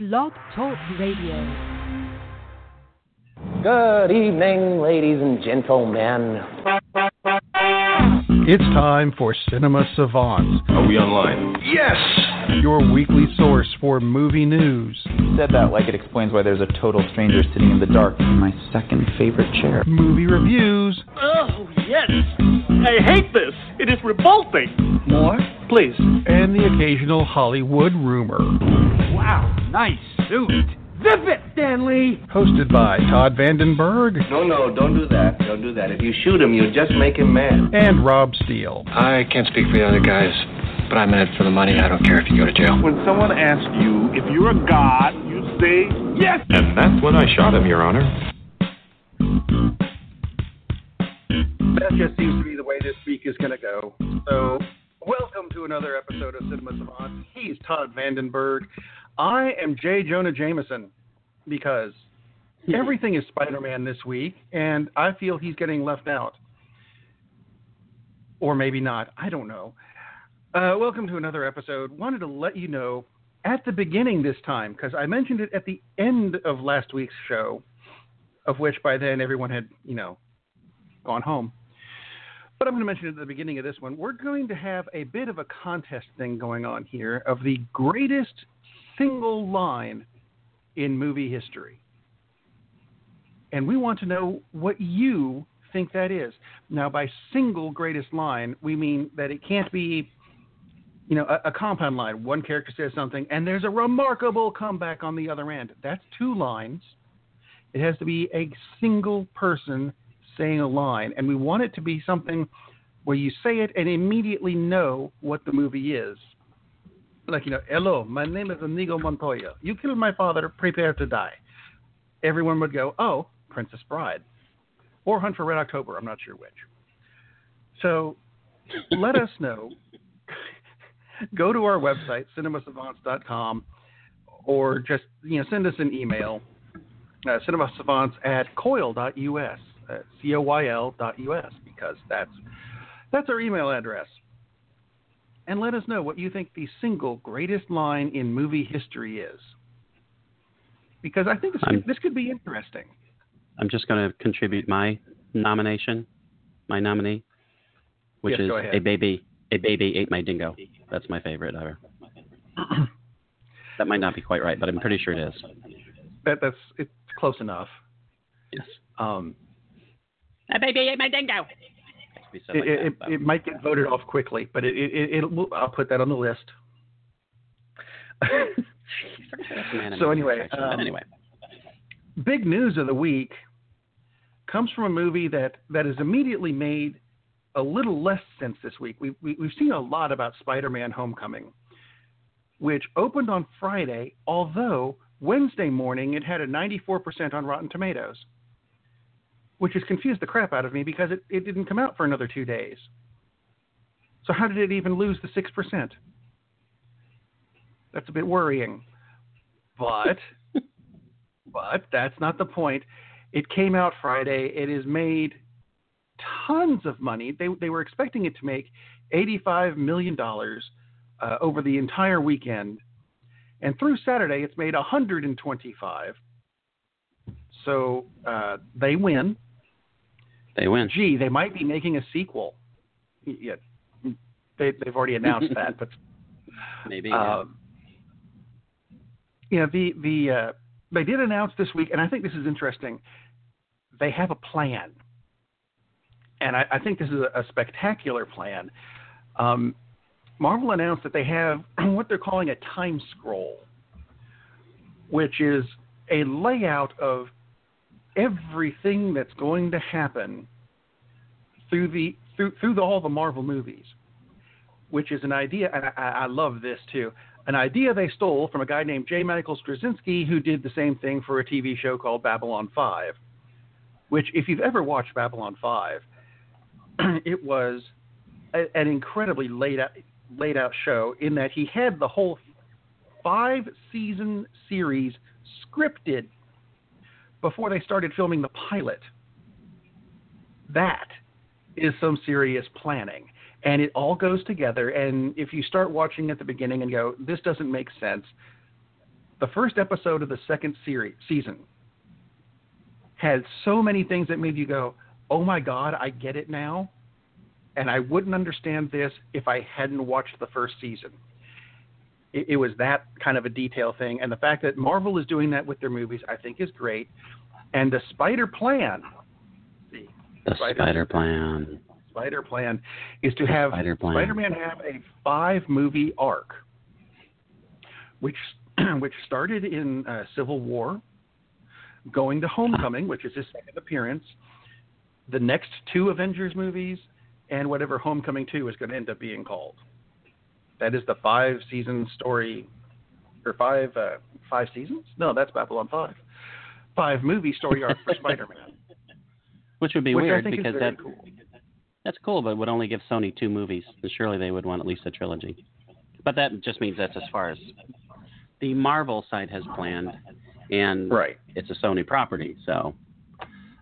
Blog Talk Radio. Good evening, ladies and gentlemen. It's time for Cinema Savants. Are we online? Yes! Your weekly source for movie news, said that like it explains why there's a total stranger sitting in the dark in my second favorite chair. movie reviews, Oh, yes. I hate this. It is revolting. More? Please. and the occasional Hollywood rumor. Wow, nice suit. Zip it, Stanley. Hosted by Todd Vandenberg No, no, don't do that. Don't do that. If you shoot him, you just make him mad. and Rob Steele. I can't speak for the other guys, but I'm in it for the money. I don't care if you go to jail. When someone asks you if you're a god, you say yes. And that's when I shot him, Your Honor. That just seems to be the way this week is going to go. So, welcome to another episode of Cinema Savants. He's Todd Vandenberg. I am J. Jonah Jameson because everything is Spider Man this week, and I feel he's getting left out. Or maybe not. I don't know. Uh, welcome to another episode. Wanted to let you know at the beginning this time, because I mentioned it at the end of last week's show, of which by then everyone had, you know, gone home. But I'm going to mention at the beginning of this one. We're going to have a bit of a contest thing going on here of the greatest single line in movie history. And we want to know what you think that is. Now, by single greatest line, we mean that it can't be, you know, a, a compound line. One character says something, and there's a remarkable comeback on the other end. That's two lines. It has to be a single person saying a line, and we want it to be something where you say it and immediately know what the movie is. Like, you know, hello, my name is Inigo Montoya. You killed my father, prepare to die. Everyone would go, oh, Princess Bride. Or Hunt for Red October, I'm not sure which. So let us know. Go to our website, cinemasavants.com, or just, you know, send us an email, uh, cinemasavants at coyl.us uh, C-O-Y-L.us because that's that's our email address. And let us know what you think the single greatest line in movie history is. Because I think this, I'm- this could be interesting. I'm just going to contribute my nomination, my nominee, which Yes, is a baby. A baby ate my dingo. That's my favorite ever. that might not be quite right, but I'm pretty sure it is. That that's it's close enough. Yes. Um, A baby ate my dingo. Has to be said it, like it, that, it might get voted off quickly, but it, it, it, it'll, I'll put that on the list. That's an anime so anyway, um, anyway, big news of the week comes from a movie that, that has immediately made a little less sense this week. We, we, we've seen a lot about Spider Man Homecoming, which opened on Friday, although Wednesday morning it had a 94% on Rotten Tomatoes, which has confused the crap out of me because it, it didn't come out for another two days. So, how did it even lose the 6%? That's a bit worrying. But but that's not the point. It came out Friday. It has made tons of money. They they were expecting it to make eighty-five million dollars uh, over the entire weekend, and through Saturday, it's made hundred and twenty-five. So uh, they win. They win. Gee, they might be making a sequel. Yeah, they they've already announced that, but Maybe. yeah. um, yeah, the the uh, they did announce this week, and I think this is interesting. They have a plan, and I, I think this is a, a spectacular plan. Um, Marvel announced that they have what they're calling a time scroll, which is a layout of everything that's going to happen through the through through the, all the Marvel movies, which is an idea, and I, I love this too. An idea they stole from a guy named J. Michael Straczynski, who did the same thing for a TV show called Babylon 5. Which, if you've ever watched Babylon 5, it was a, an incredibly laid out, laid out show in that he had the whole five season series scripted before they started filming the pilot. That is some serious planning. And it all goes together. And if you start watching at the beginning and go, this doesn't make sense, the first episode of the second series season had so many things that made you go, "Oh my god, I get it now." And I wouldn't understand this if I hadn't watched the first season. It, it was that kind of a detail thing, and the fact that Marvel is doing that with their movies, I think, is great. And the Spider Plan, the The Spider- Spider Plan. Spider Plan, is to have spider Spider-Man have a five-movie arc, which which started in uh, Civil War, going to Homecoming, which is his second appearance, the next two Avengers movies, and whatever Homecoming Two is going to end up being called. That is the five-season story, or five uh, five seasons? No, that's Babylon Five. Five movie story arc for Spider-Man, Which would be which weird because that cool. that's cool, but would only give Sony two movies. And surely they would want at least a trilogy. But that just means that's as far as the Marvel side has planned, and Right. it's a Sony property. So,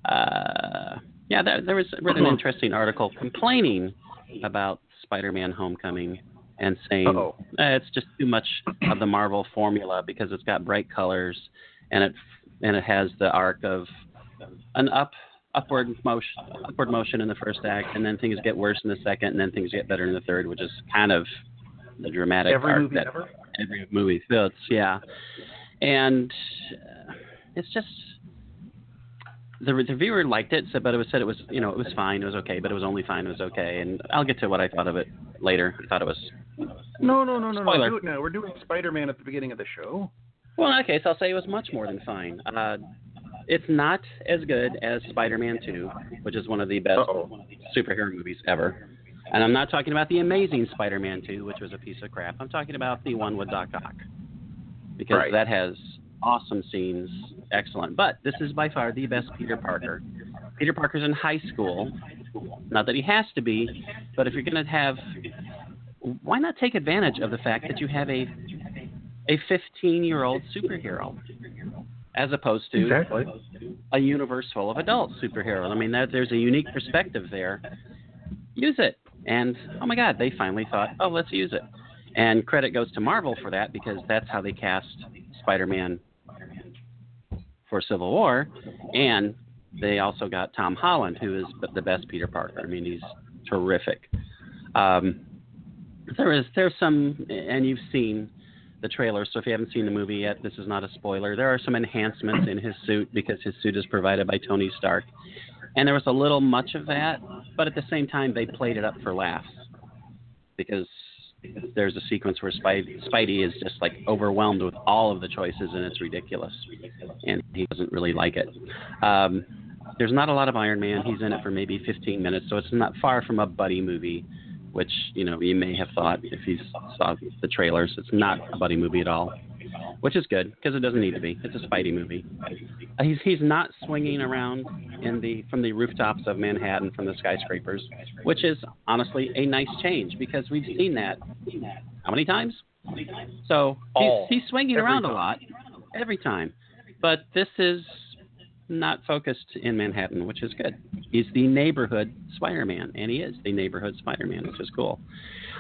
uh, yeah, there, there was an interesting article complaining about Spider-Man: Homecoming and saying eh, it's just too much of the Marvel formula because it's got bright colors and it and it has the arc of an up upward motion upward motion in the first act and then things get worse in the second and then things get better in the third which is kind of the dramatic Every arc movie that ever. every movie fits yeah and uh, it's just the, the viewer liked it, so, but it was said it was you know it was fine, it was okay, but it was only fine, it was okay, and I'll get to what I thought of it later. I thought it was No, no, no, no, Spoiler. no. Now. We're doing Spider-Man at the beginning of the show. well. In that case, I'll say it was much more than fine. Uh, it's not as good as Spider-Man 2, which is one of the best Uh-oh. superhero movies ever. And I'm not talking about the Amazing Spider-Man 2, which was a piece of crap. I'm talking about the one with Doc Ock because Right. that has awesome scenes, excellent. But this is by far the best Peter Parker. Peter Parker's in high school. Not that he has to be, but if you're going to have, why not take advantage of the fact that you have a a 15 year old superhero as opposed to Exactly. a universe full of adult superheroes. I mean, that, there's a unique perspective there. Use it. And oh my God, they finally thought, oh, let's use it. And credit goes to Marvel for that because that's how they cast Spider-Man for Civil War, and they also got Tom Holland, who is the best Peter Parker. I mean, he's terrific. Um, there is there's some, and you've seen the trailer, so if you haven't seen the movie yet, this is not a spoiler. There are some enhancements in his suit because his suit is provided by Tony Stark, and there was a little much of that, but at the same time, they played it up for laughs because there's a sequence where Spidey, Spidey is just like overwhelmed with all of the choices, and it's ridiculous, and he doesn't really like it. Um, there's not a lot of Iron Man. He's in it for maybe 15 minutes, so it's not far from a buddy movie, which you know you may have thought if you saw the trailers. It's not a buddy movie at all, which is good because it doesn't need to be. It's a Spidey movie. Uh, He's he's not swinging around in the from the rooftops of Manhattan from the skyscrapers, which is honestly a nice change because we've seen that how many times? So he's, he's swinging around a lot every time, but this is not focused in Manhattan, which is good. He's the neighborhood Spider-Man, and he is the neighborhood Spider-Man, which is cool.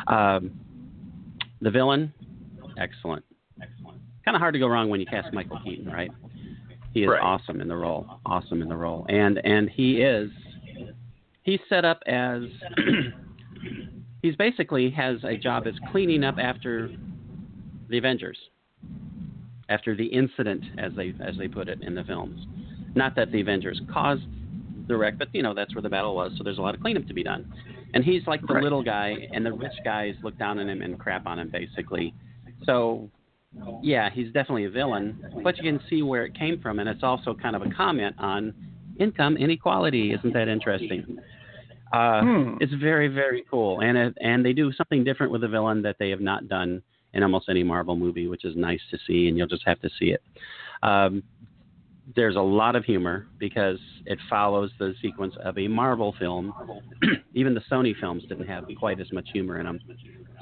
Um, the villain, excellent. Kind of hard to go wrong when you cast Michael Keaton, right? He is Right. awesome in the role. Awesome in the role, and and he is he's set up as he's basically has a job as cleaning up after the Avengers, after the incident, as they as they put it in the films. Not that the Avengers caused the wreck, but you know that's where the battle was. So there's a lot of cleanup to be done. And he's like the Right. little guy, and the rich guys look down on him and crap on him, basically. So yeah, he's definitely a villain, but you can see where it came from, and it's also kind of a comment on income inequality. Isn't that interesting? Uh, Hmm. It's very, very cool, and it, and they do something different with the villain that they have not done in almost any Marvel movie, which is nice to see, and you'll just have to see it. Um, there's a lot of humor because it follows the sequence of a Marvel film. Even the Sony films didn't have quite as much humor in them.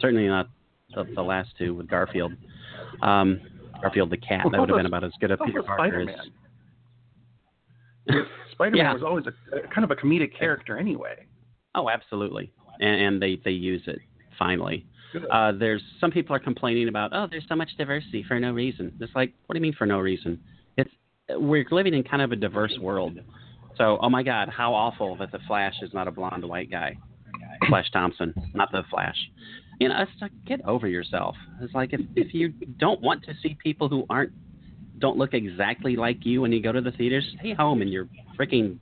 Certainly not the, the last two with Garfield. Um, Garfield the cat. Well, that would have been about as good a Peter Parker as. Spider-Man. Spider-Man Yeah. was always a, a kind of a comedic character anyway. Oh, absolutely. And, and they they use it finally. Uh, there's some people are complaining about, oh, there's so much diversity for no reason. It's like, what do you mean for no reason? It's we're living in kind of a diverse world. So, oh my God, how awful that the Flash is not a blonde white guy, Flash Thompson, not the Flash. You know, it's like get over yourself. It's like if if you don't want to see people who aren't don't look exactly like you when you go to the theaters, stay home in your freaking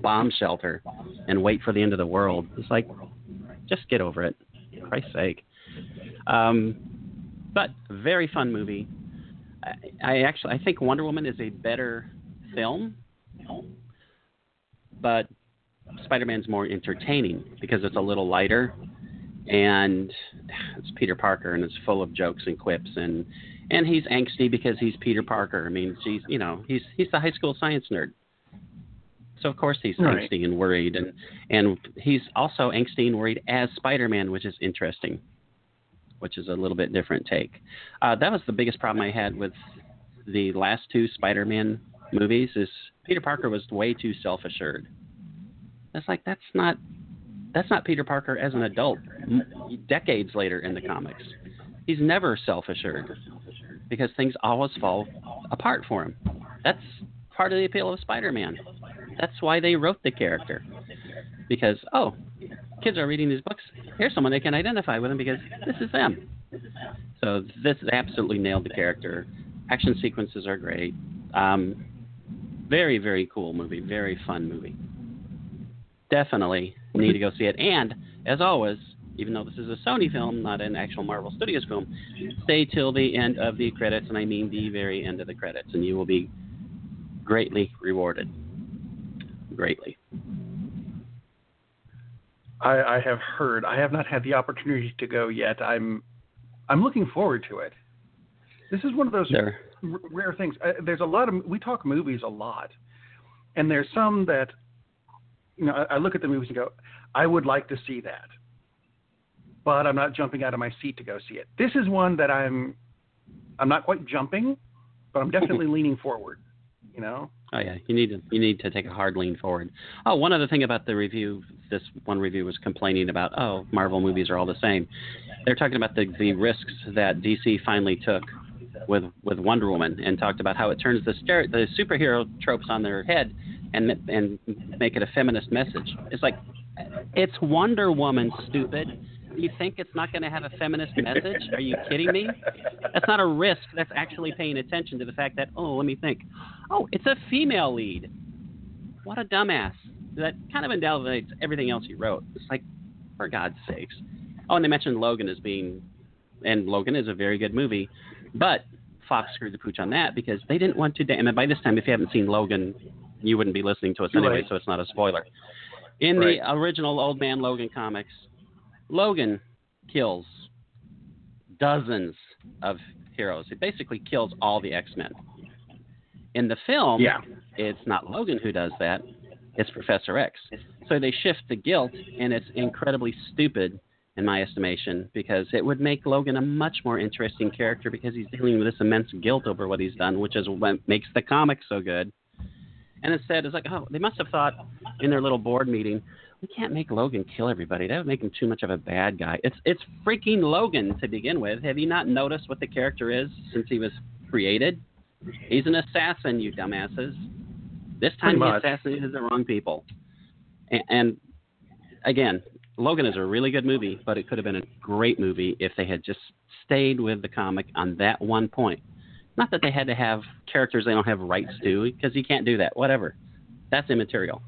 bomb shelter and wait for the end of the world. It's like, just get over it. For Christ's sake. Um, but very fun movie. I, I actually I think Wonder Woman is a better film, but Spider-Man's more entertaining because it's a little lighter and it's Peter Parker and it's full of jokes and quips and and he's angsty because he's Peter Parker. I mean, he's you know he's he's the high school science nerd, so of course he's Right. angsty and worried, and and he's also angsty and worried as Spider-Man, which is interesting, which is a little bit different take. Uh, that was the biggest problem I had with the last two Spider-Man movies is Peter Parker was way too self-assured. It's like that's not that's not Peter Parker as an adult. Decades later in the comics, he's never self-assured because things always fall apart for him. That's part of the appeal of Spider-Man. That's why they wrote the character. Because oh, kids are reading these books. Here's someone they can identify with him because this is them. So this absolutely nailed the character. Action sequences are great. Um, very very cool movie. Very fun movie. Definitely need to go see it. And as always, even though this is a Sony film, not an actual Marvel Studios film, stay till the end of the credits, and I mean the very end of the credits, and you will be greatly rewarded. Greatly. I, I have heard. I have not had the opportunity to go yet. I'm I'm looking forward to it. This is one of those r- rare things. Uh, there's a lot of we talk movies a lot, and there's some that you know I, look at the movies and go, I would like to see that, but I'm not jumping out of my seat to go see it. This is one that I'm I'm not quite jumping, but I'm definitely leaning forward. You know, Oh yeah, you need to you need to take a hard lean forward. Oh, one other thing about the review, this one review was complaining about, oh, Marvel movies are all the same. They're talking about the the risks that DC finally took with with Wonder Woman and talked about how it turns the the superhero tropes on their head and and make it a feminist message. It's like it's Wonder Woman, stupid. You think it's not going to have a feminist message? Are you kidding me? That's not a risk. That's actually paying attention to the fact that, oh, let me think. Oh, it's a female lead. What a dumbass. That kind of invalidates everything else he wrote. It's like, for God's sakes. Oh, and they mentioned Logan as being, and Logan is a very good movie, but Fox screwed the pooch on that because they didn't want to. Da- and by this time, if you haven't seen Logan, you wouldn't be listening to us anyway, late. so it's not a spoiler. In Right. the original Old Man Logan comics, Logan kills dozens of heroes. He basically kills all the X Men. In the film, Yeah. it's not Logan who does that, it's Professor X. So they shift the guilt, and it's incredibly stupid, in my estimation, because it would make Logan a much more interesting character because he's dealing with this immense guilt over what he's done, which is what makes the comic so good. And instead, it's like, oh, they must have thought in their little board meeting, we can't make Logan kill everybody. That would make him too much of a bad guy. It's it's freaking Logan to begin with. Have you not noticed what the character is since he was created? He's an assassin, you dumbasses. This time he assassinated the wrong people. And, and again, Logan is a really good movie, but it could have been a great movie if they had just stayed with the comic on that one point. Not that they had to have characters they don't have rights to, because you can't do that. Whatever. That's immaterial.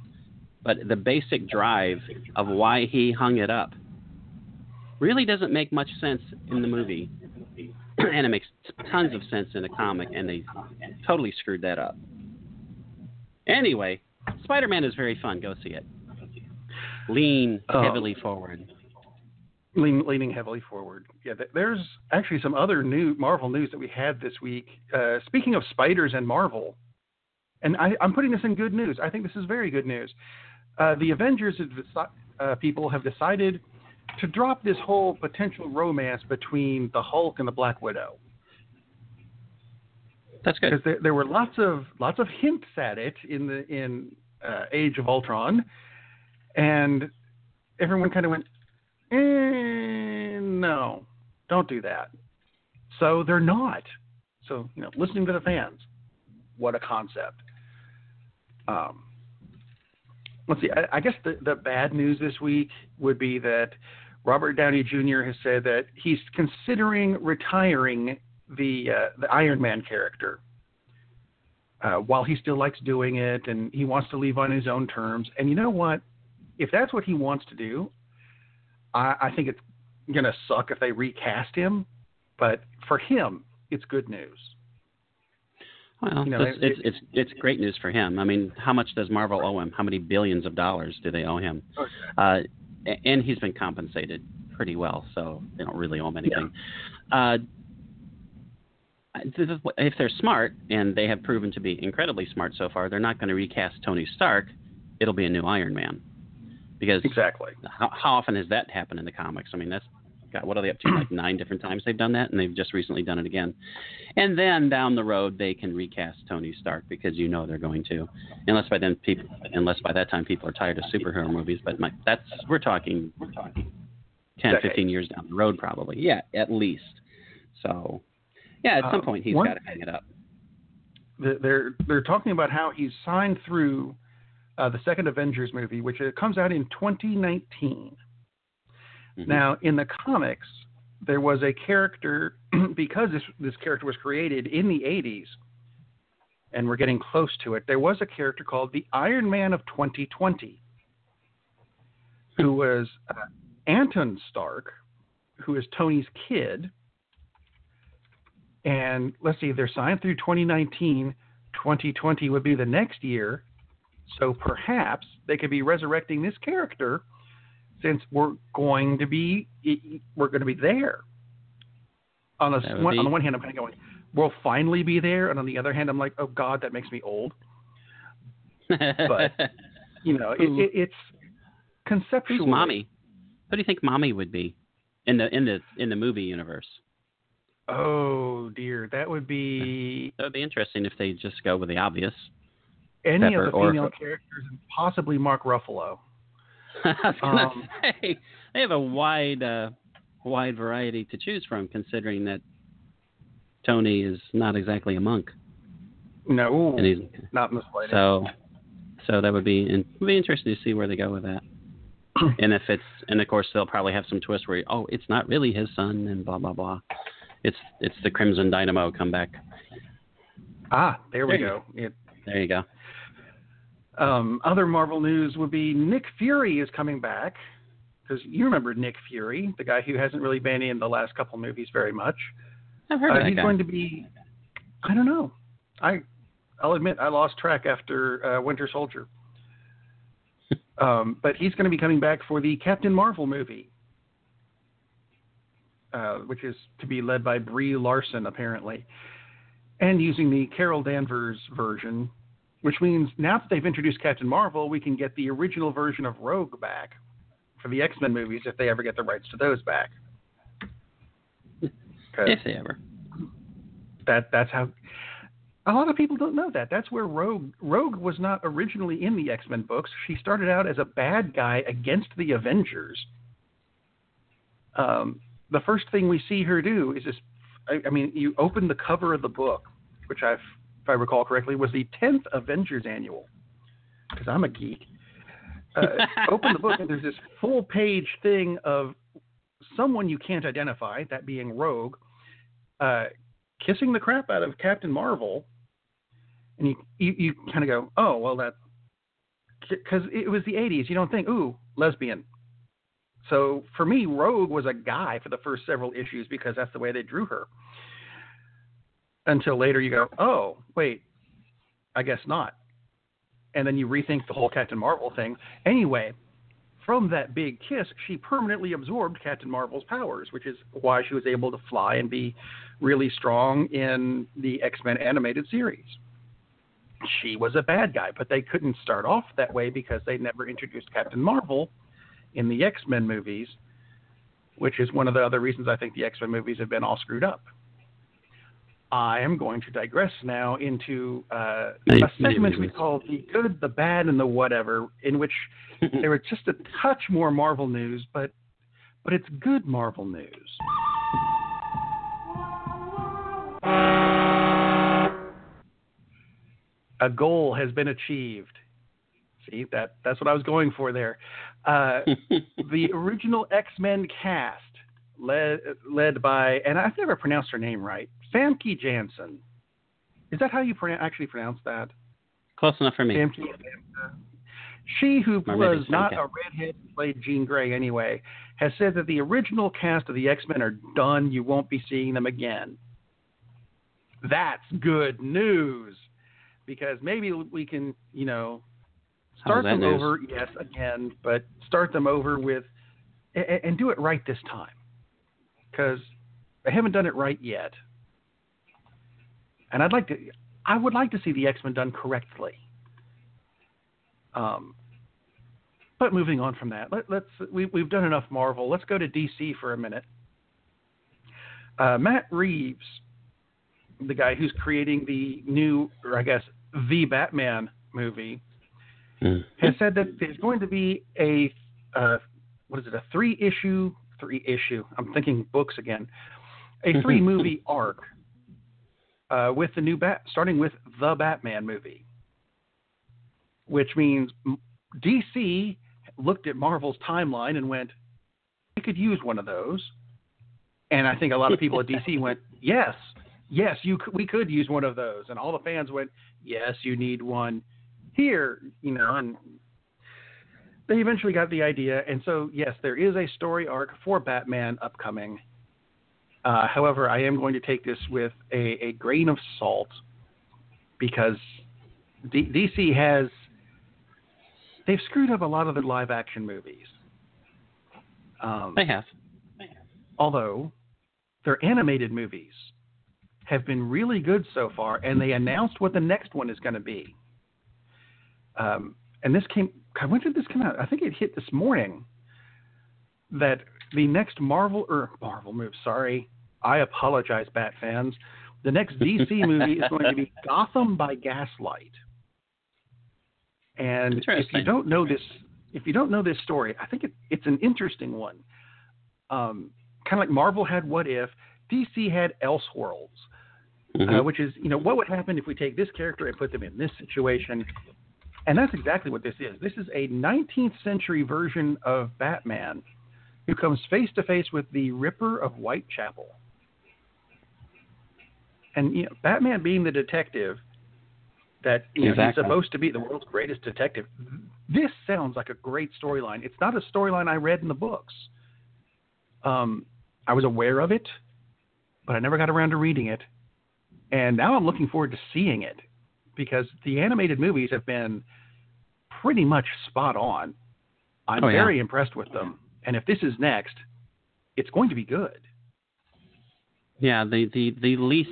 But the basic drive of why he hung it up really doesn't make much sense in the movie. and it makes tons of sense in the comic, and they totally screwed that up. Anyway, Spider Man is very fun. Go see it. Lean Oh. heavily forward. lean, leaning heavily forward. Yeah, th- there's actually some other new Marvel news that we had this week. Uh, speaking of spiders and Marvel, and I, I'm putting this in good news. I think this is very good news. Uh, the Avengers uh, people have decided to drop this whole potential romance between the Hulk and the Black Widow That's good. because there, there were lots of lots of hints at it in the in uh, Age of Ultron, and everyone kind of went, eh, no. Don't do that. So they're not. So you know, listening to the fans, what a concept. Um, let's see. I, I guess the the bad news this week would be that Robert Downey Jr. has said that he's considering retiring the uh, the Iron Man character. Uh, while he still likes doing it, and he wants to leave on his own terms. And you know what? If that's what he wants to do, I, I think it's gonna suck if they recast him. But for him, it's good news. Well, You know, it's, it- it's it's great news for him. I mean, how much does Marvel owe him? How many billions of dollars do they owe him? Uh, and he's been compensated pretty well, so they don't really owe him anything. Uh, is what- if they're smart, and they have proven to be incredibly smart so far, they're not going to recast Tony Stark. It'll be a new Iron Man, because Exactly. how, how often has that happened in the comics? I mean, that's God, what are they up to? Like nine different times they've done that, and they've just recently done it again. And then down the road, they can recast Tony Stark because you know they're going to, unless by then people, unless by that time people are tired of superhero movies. But my, that's we're talking, we're talking 10, Decades. 15 years down the road, probably. Yeah, at least. So, yeah, at some Um, point he's got to hang it up. They're they're talking about how he's signed through uh, the second Avengers movie, which comes out in 2019. Mhm. Now, in the comics, there was a character because this this character was created in the 80s, and we're getting close to it. There was a character called the Iron Man of 2020, who was uh, Anton Stark, who is Tony's kid. And let's see, they're signed through 2019. 2020 would be the next year. So perhaps they could be resurrecting this character since we're going to be we're going to be there. On the one, be- on the one hand, I'm kind of going, we'll finally be there, and on the other hand, I'm like, oh God, that makes me old. but- You know, it, it, it's conceptual. Who's mommy? Who do you think mommy would be in the in the in the movie universe? Oh dear, that would be That would be interesting if they just go with the obvious. Any Pepper of the female characters, and possibly Mark Ruffalo. I was gonna Um, say they have a wide uh, wide variety to choose from, considering that Tony is not exactly a monk, No, and he's not in so so that would be it would be interesting to see where they go with that. And if it's and of course they'll probably have some twist where oh it's not really his son and blah blah blah. It's it's the Crimson Dynamo comeback. ah, there we There you go. It, There you go. Um, other Marvel news would be Nick Fury is coming back because you remember Nick Fury, the guy who hasn't really been in the last couple movies very much. I've heard Uh, he's guy. going to be. I don't know. I I'll admit I lost track after uh, Winter Soldier. um, but he's going to be coming back for the Captain Marvel movie, uh, which is to be led by Brie Larson apparently, and using the Carol Danvers version, which means now that they've introduced Captain Marvel, we can get the original version of Rogue back for the X Men movies if they ever get the rights to those back. if they ever. that that's how a lot of people don't know that. That's where Rogue Rogue was not originally in the X Men books. She started out as a bad guy against the Avengers. Um, the first thing we see her do is this. I, I mean, you open the cover of the book, which I've, if I recall correctly, was the tenth Avengers annual. Because I'm a geek. Uh, open the book and there's this full page thing of someone you can't identify, that being Rogue, uh, kissing the crap out of Captain Marvel, and you you, you kind of go, oh well, that because it was the '80s. You don't think, ooh, lesbian. So for me, Rogue was a guy for the first several issues because that's the way they drew her. Until later, you go, oh wait, I guess not. And then you rethink the whole Captain Marvel thing. Anyway, from that big kiss, she permanently absorbed Captain Marvel's powers, which is why she was able to fly and be really strong in the X Men animated series. She was a bad guy, but they couldn't start off that way because they never introduced Captain Marvel in the X Men movies, which is one of the other reasons I think the X Men movies have been all screwed up. I am going to digress now into uh, a segment we call The Good, the Bad, and the Whatever, in which there was just a touch more Marvel news, but but it's good Marvel news. A goal has been achieved. See that that's what I was going for there. Uh, the original X Men cast, led led by, and I've never pronounced her name right, Famke Janssen. Is that how you actually pronounce that? Close enough for me. Famke Janssen. She, who maybe was not a redhead who played Jean Grey anyway, has said that the original cast of the X Men are done. You won't be seeing them again. That's good news, because maybe we can, you know, start them news? over. Yes, again, but start them over with, and, and do it right this time, because they haven't done it right yet. And I'd like to, I would like to see the X Men done correctly. Um, but moving on from that, let, let's we, we've done enough Marvel. Let's go to DC for a minute. Uh, Matt Reeves, the guy who's creating the new, or I guess the Batman movie, Mm. has said that there's going to be a uh, what is it? A three issue, three issue. I'm thinking books again. A three movie arc uh, with the new bat, starting with the Batman movie, which means DC looked at Marvel's timeline and went, "We could use one of those." And I think a lot of people at DC went, "Yes, yes, you c- we could use one of those." And all the fans went, "Yes, you need one here," you know, and they eventually got the idea. And so, yes, there is a story arc for Batman upcoming. Uh, however, I am going to take this with a, a grain of salt because D- DC has they've screwed up a lot of their live action movies. Um, They have. although their animated movies have been really good so far, and they announced what the next one is going to be. Um, and this came. When did this come out? I think it hit this morning. That the next Marvel or Marvel move. Sorry, I apologize, Bat fans. The next DC movie is going to be Gotham by Gaslight. And if you don't know this, if you don't know this story, I think it, it's an interesting one. Um, kind of like Marvel had What If, DC had Elseworlds, Mhm. uh, which is you know what would happen if we take this character and put them in this situation, and that's exactly what this is. This is a 19th century version of Batman who comes face to face with the Ripper of Whitechapel. And you know, Batman being the detective that you know, he's supposed to be the world's greatest detective. This sounds like a great storyline. It's not a storyline I read in the books. Um, I was aware of it, but I never got around to reading it. And now I'm looking forward to seeing it because the animated movies have been pretty much spot on. I'm Oh, yeah. very impressed with them. And if this is next, it's going to be good. Yeah, the, the, the least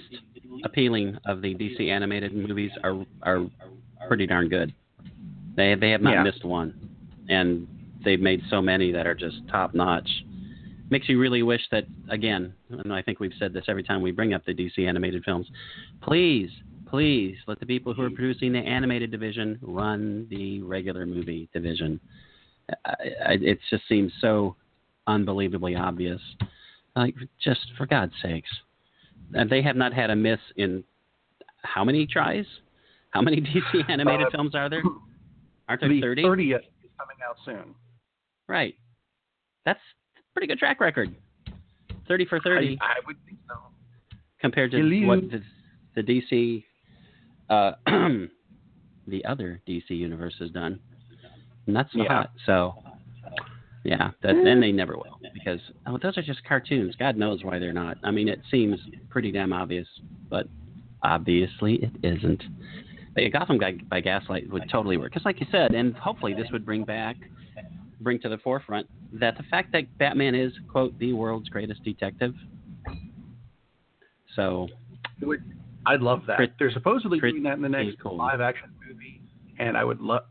appealing of the DC animated movies are are pretty darn good. They they have not Yeah. missed one, and they've made so many that are just top notch. Makes you really wish that again, and I think we've said this every time we bring up the DC animated films. Please, please let the people who are producing the animated division run the regular movie division. I, I, it just seems so unbelievably obvious. Like, just for God's sakes, and they have not had a miss in how many tries? How many DC animated Uh, films are there? Aren't there the thirty? 30th is coming out soon. Right. That's a pretty good track record. Thirty for thirty I, I would think so. compared to Hello. what the, the DC, uh, the other DC universe has done. Not so Yeah. hot. So, yeah, that, and they never will because oh, those are just cartoons. God knows why they're not. I mean, it seems pretty damn obvious, but obviously it isn't. But yeah, Gotham guy by Gaslight would totally work because, like you said, and hopefully this would bring back, bring to the forefront that the fact that Batman is quote the world's greatest detective. So would- I'd love that. They're supposedly doing that in the next cool. live action movie, and I would love.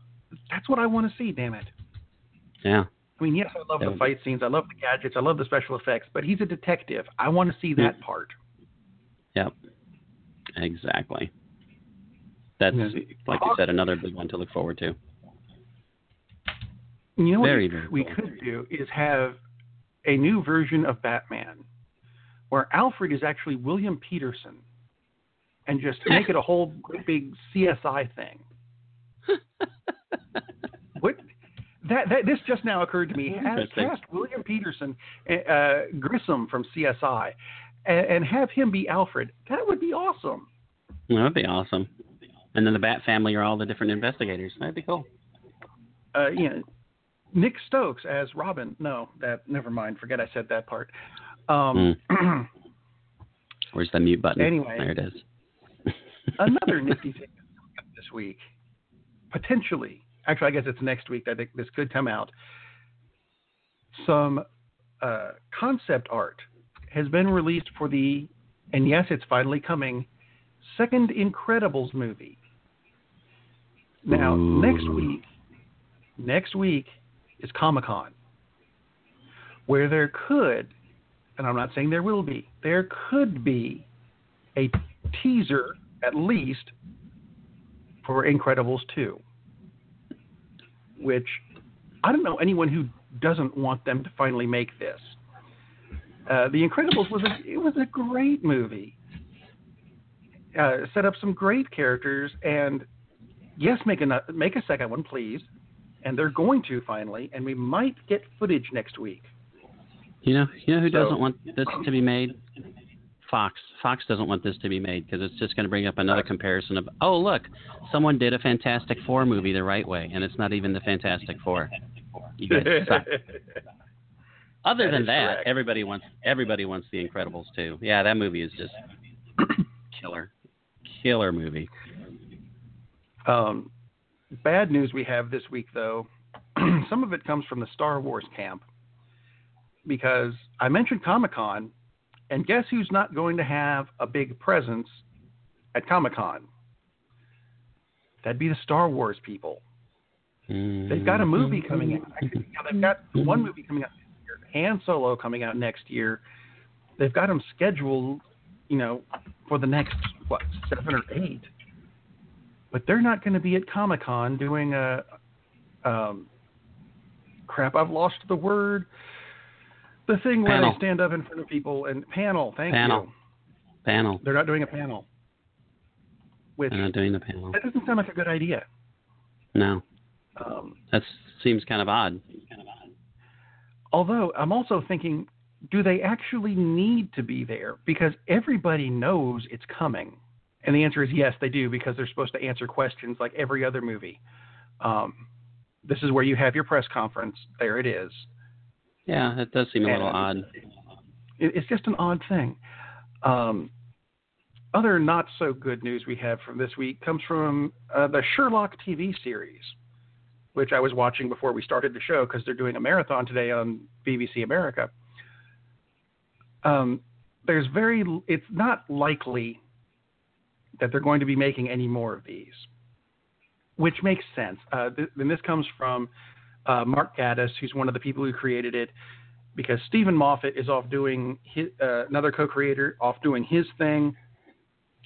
That's what I want to see. Damn it! yeah. I mean, yes, I love the fight scenes, I love the gadgets, I love the special effects, but he's a detective. I want to see hmm. that part. Yep. Exactly. That's like you said, another big one to look forward to. You know what we, very we cool. could do is have a new version of Batman, where Alfred is actually William Petersen. and just make it a whole big CSI thing. that, that this just now occurred to me. Have cast William Petersen, uh, Grissom from CSI, and, and have him be Alfred. That would be awesome. That would be awesome. And then the Bat family are all the different investigators. That'd be cool. Uh, know, Nick Stokes as Robin. No, that never mind. Forget I said that part. Um, Where's the mute button? Anyway. there it is. another nifty thing this week, potentially. Actually, I guess it's next week. I think this could come out. Some uh, concept art has been released for the, and yes, it's finally coming, second Incredibles movie. Now, next week, next week is Comic Con, where there could, and I'm not saying there will be, there could be a teaser at least for Incredibles 2, which I don't know anyone who doesn't want them to finally make this. Uh, the Incredibles was a it was a great movie. Uh, set up some great characters, and yes, make a make a second one, please. And they're going to finally, and we might get footage next week. You know, you know who So- doesn't want this to be made? Fox. Fox doesn't want this to be made because it's just going to bring up another comparison of, oh look, someone did a Fantastic Four movie the right way, and it's not even the Fantastic Four. You guys suck. Other That than that, correct. everybody wants everybody wants The Incredibles too. Yeah, that movie is just killer, killer movie. Um, bad news we have this week, though, some of it comes from the Star Wars camp because I mentioned Comic Con, and guess who's not going to have a big presence at Comic Con? That'd be the Star Wars people. They've got a movie coming out. Actually, yeah, they've got one movie coming out this year, Han Solo coming out next year. They've got them scheduled, you know, for the next what seven or eight. But they're not going to be at Comic Con doing a um, crap. I've lost the word. The thing where they stand up in front of people and panel. Thank Panel. you. Panel. They're not doing a panel. Which They're not doing the panel. that doesn't sound like a good idea. No, Um, that seems kind of odd. although I'm also thinking, do they actually need to be there? Because everybody knows it's coming. And the answer is yes, they do, because they're supposed to answer questions like every other movie. Um, this is where you have your press conference. There it is. Yeah, that does seem a little And- odd. It's just an odd thing. Um, other not so good news we have from this week comes from uh, the Sherlock TV series, which I was watching before we started the show because they're doing a marathon today on BBC America. Um, there's very, it's not likely that they're going to be making any more of these, which makes sense. Uh, th- and this comes from uh, Mark Gatiss, who's one of the people who created it because Steven Moffat is off doing his, uh, another co-creator off doing his thing.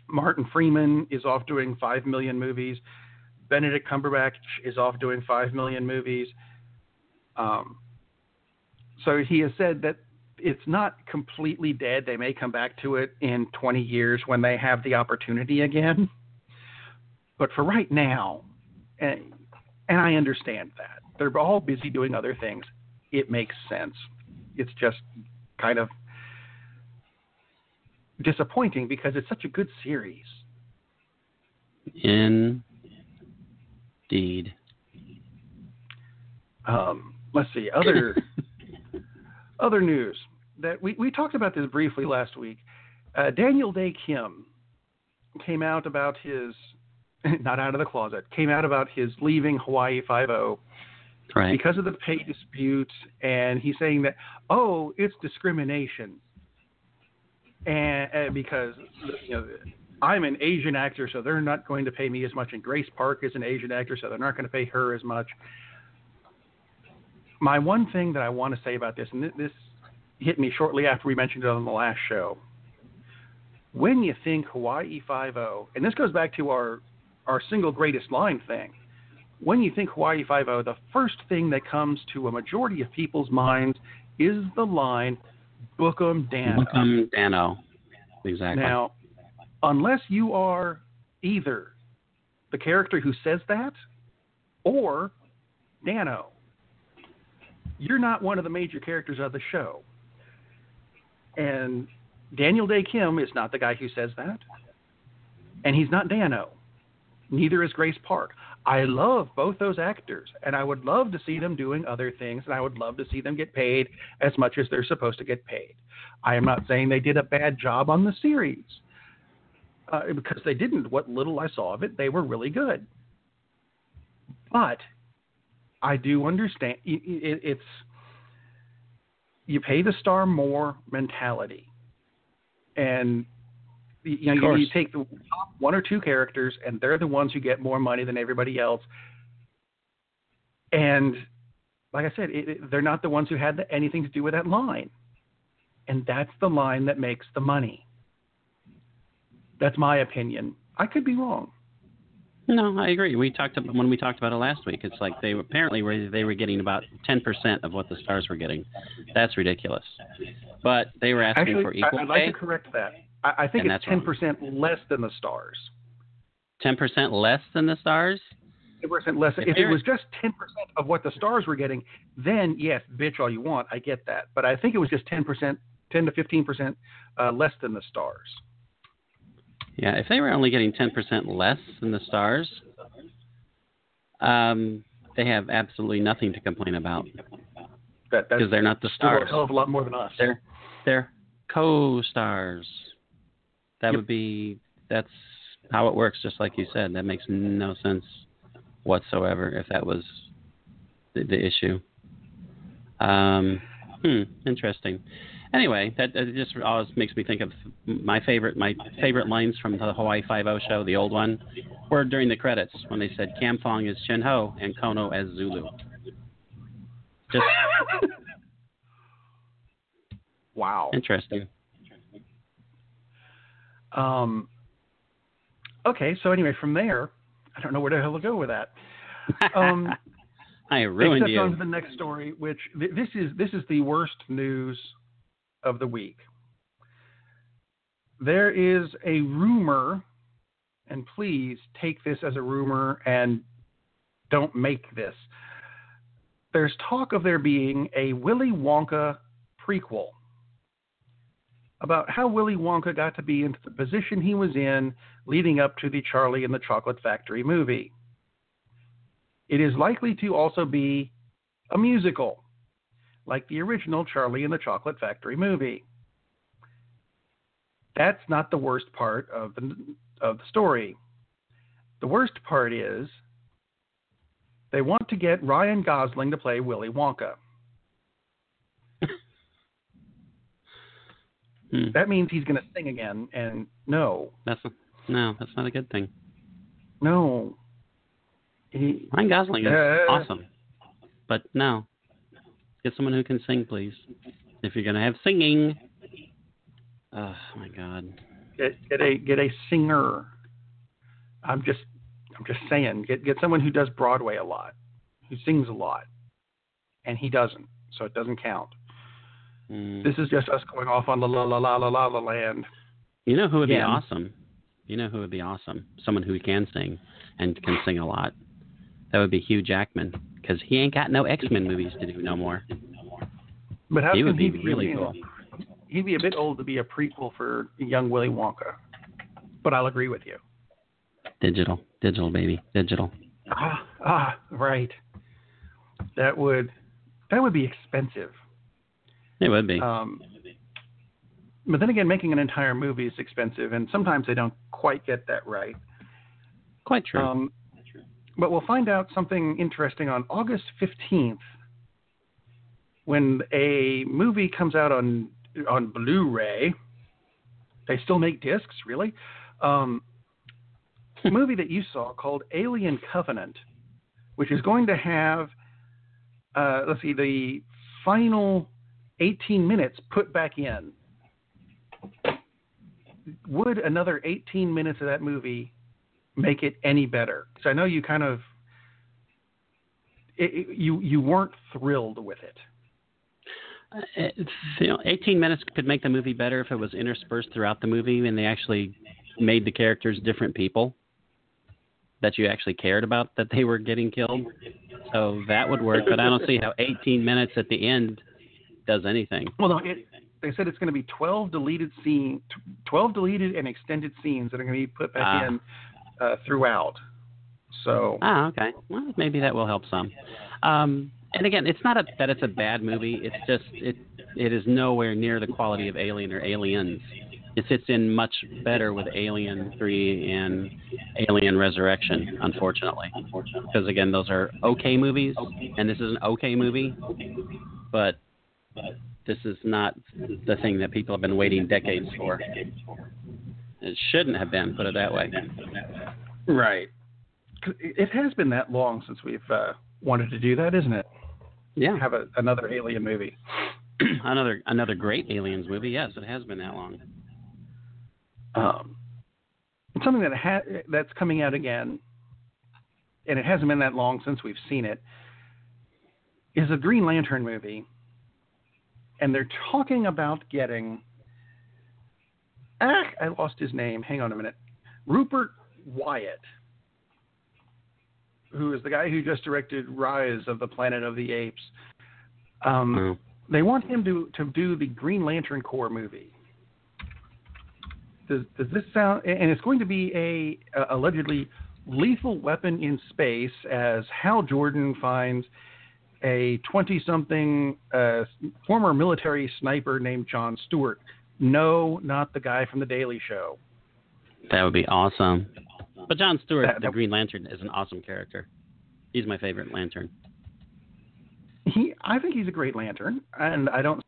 Martin Freeman is off doing five million movies. Benedict Cumberbatch is off doing five million movies. Um, so he has said that it's not completely dead. They may come back to it in 20 years when they have the opportunity again. But for right now, and, and I understand that they're all busy doing other things. It makes sense it's just kind of disappointing because it's such a good series. Indeed. Um, let's see other other news that we, we talked about this briefly last week. Uh, Daniel Dae Kim came out about his not out of the closet came out about his leaving Hawaii Five O Right. because of the pay dispute, and he's saying that oh, it's discrimination, and, and because you know I'm an Asian actor, so they're not going to pay me as much, and Grace Park is an Asian actor, so they're not going to pay her as much. My one thing that I want to say about this, and this hit me shortly after we mentioned it on the last show. When you think Hawaii Five O, and this goes back to our our single greatest line thing when you think Hawaii Five O, the first thing that comes to a majority of people's minds is the line "Book 'em, Dan." Welcome, Danno. Exactly. Now, unless you are either the character who says that or Danno. You're not one of the major characters of the show. And Daniel Dae Kim is not the guy who says that. And he's not Danno. Neither is Grace Park. I love both those actors, and I would love to see them doing other things, and I would love to see them get paid as much as they're supposed to get paid. I am not saying they did a bad job on the series, uh, because they didn't. What little I saw of it, they were really good. But I do understand it, it, it's you pay the star more mentality, and you know you, you take the top one or two characters, and they're the ones who get more money than everybody else. And like I said, it, it, they're not the ones who had the, anything to do with that line, and that's the line that makes the money. That's my opinion. I could be wrong. No, I agree. We talked about, when we talked about it last week. It's like they apparently were they were getting about ten percent of what the stars were getting. That's ridiculous. But they were asking Actually, for equal I, I'd pay. like to correct that. I, I think And it's ten percent less than the stars. Ten percent less than the stars. Ten percent less. If If it was just ten percent of what the stars were getting, then yes, bitch all you want. I get that. But I think it was just ten percent, ten to fifteen percent uh, less than the stars. Yeah, if they were only getting ten percent less than the stars, um, they have absolutely nothing to complain about That because they're not the still a stars. hell of a lot more than us. They're they're co-stars. That Yep. would be that's how it works. Just like you said, that makes no sense whatsoever. If that was the, the issue. Um, hmm, interesting. Anyway, that, that just always makes me think of my favorite my favorite lines from the Hawaii Five O show, the old one, were during the credits when they said Kam Fong is Chin Ho and Kono as Zulu. Just wow. interesting. Um. Okay, so anyway, from there, I don't know where the hell to go with that. Um, I ruined except you. on to the next story, which th- this is this is the worst news of the week. There is a rumor, and please take this as a rumor and don't make this. There's talk of there being a Willy Wonka prequel about how Willy Wonka got to be into the position he was in leading up to the Charlie and the Chocolate Factory movie. It is likely to also be a musical, like the original Charlie and the Chocolate Factory movie. That's not the worst part of the, of the story. The worst part is they want to get Ryan Gosling to play Willy Wonka. Hmm. That means he's going to sing again, and no, That's no, that's not a good thing. no. He, Ryan Gosling is Uh. awesome, but no, get someone who can sing, please. If you're gonna have singing, oh my God, get, get a get a singer. I'm just I'm just saying, get get someone who does Broadway a lot, who sings a lot, and he doesn't, so it doesn't count. Hmm. This is just us going off on la la la la la la la land. you know who would be awesome? You know who would be awesome? Someone who can sing and can sing a lot. That would be Hugh Jackman, because he ain't got no X Men movies to do no more. But how He would be he really you cool. He'd be a bit old to be a prequel for young Willy Wonka. But I'll agree with you. Digital, digital, baby, digital. Ah, ah, right. That would that would be expensive. It would be. Um, but then again, making an entire movie is expensive, and sometimes they don't quite get that right. Quite true. Um, but we'll find out something interesting on August 15th when a movie comes out on on Blu-ray. They still make discs, really? Um, a movie that you saw called Alien Covenant, which is going to have, uh, let's see, the final 18 minutes put back in. Would another 18 minutes of that movie make it any better? Because I know you kind of it, it- you you weren't thrilled with it. Uh, you know, 18 minutes could make the movie better if it was interspersed throughout the movie and they actually made the characters different people that you actually cared about that they were getting killed. So that would work, but I don't see how 18 minutes at the end does anything. Well, no, it, they said it's going to be 12 deleted scene, 12 deleted and extended scenes that are going to be put back Ah. in uh, throughout. So Ah, okay. Well, maybe that will help some. Um, and again, it's not a, that it's a bad movie. It's just it it is nowhere near the quality of Alien or Aliens. It fits in much better with Alien Three and Alien Resurrection, unfortunately. Because again, those are okay movies, and this is an okay movie, but this is not the thing that people have been waiting decades for. It shouldn't have been, put it that way. Right. it it has been that long since we've uh, wanted to do that, isn't it? Yeah. Have a, another Alien movie. another another great aliens movie. Yes, it has been that long. Um, something that ha- that's coming out again, and it hasn't been that long since we've seen it, is a Green Lantern movie, and they're talking about getting. Ah, I lost his name. Hang on a minute. Rupert Wyatt, who is the guy who just directed Rise of the Planet of the Apes. Um, they want him to to do the Green Lantern Corps movie. Does does this sound? And it's going to be a, a allegedly lethal weapon in space, as Hal Jordan finds a twenty-something uh, former military sniper named John Stewart. No, not the guy from the Daily Show. That would be awesome. But John Stewart, That- the Green Lantern, is an awesome character. He's my favorite Lantern. He, I think he's a great Lantern, and I don't.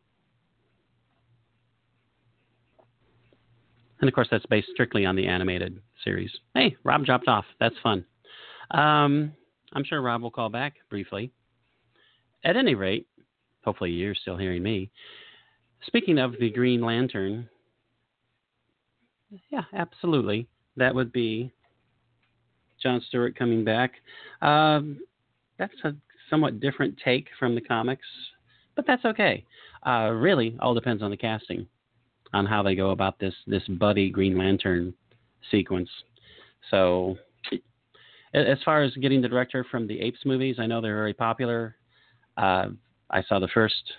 And of course, that's based strictly on the animated series. Hey, Rob dropped off. That's fun. Um, I'm sure Rob will call back briefly. At any rate, hopefully you're still hearing me. Speaking of the Green Lantern, yeah, absolutely. That would be John Stewart coming back. Um, that's a somewhat different take from the comics, but that's okay. Uh, really, all depends on the casting on how they go about this this buddy Green Lantern sequence. So, as far as getting the director from the Apes movies, I know they're very popular. Uh, I saw the first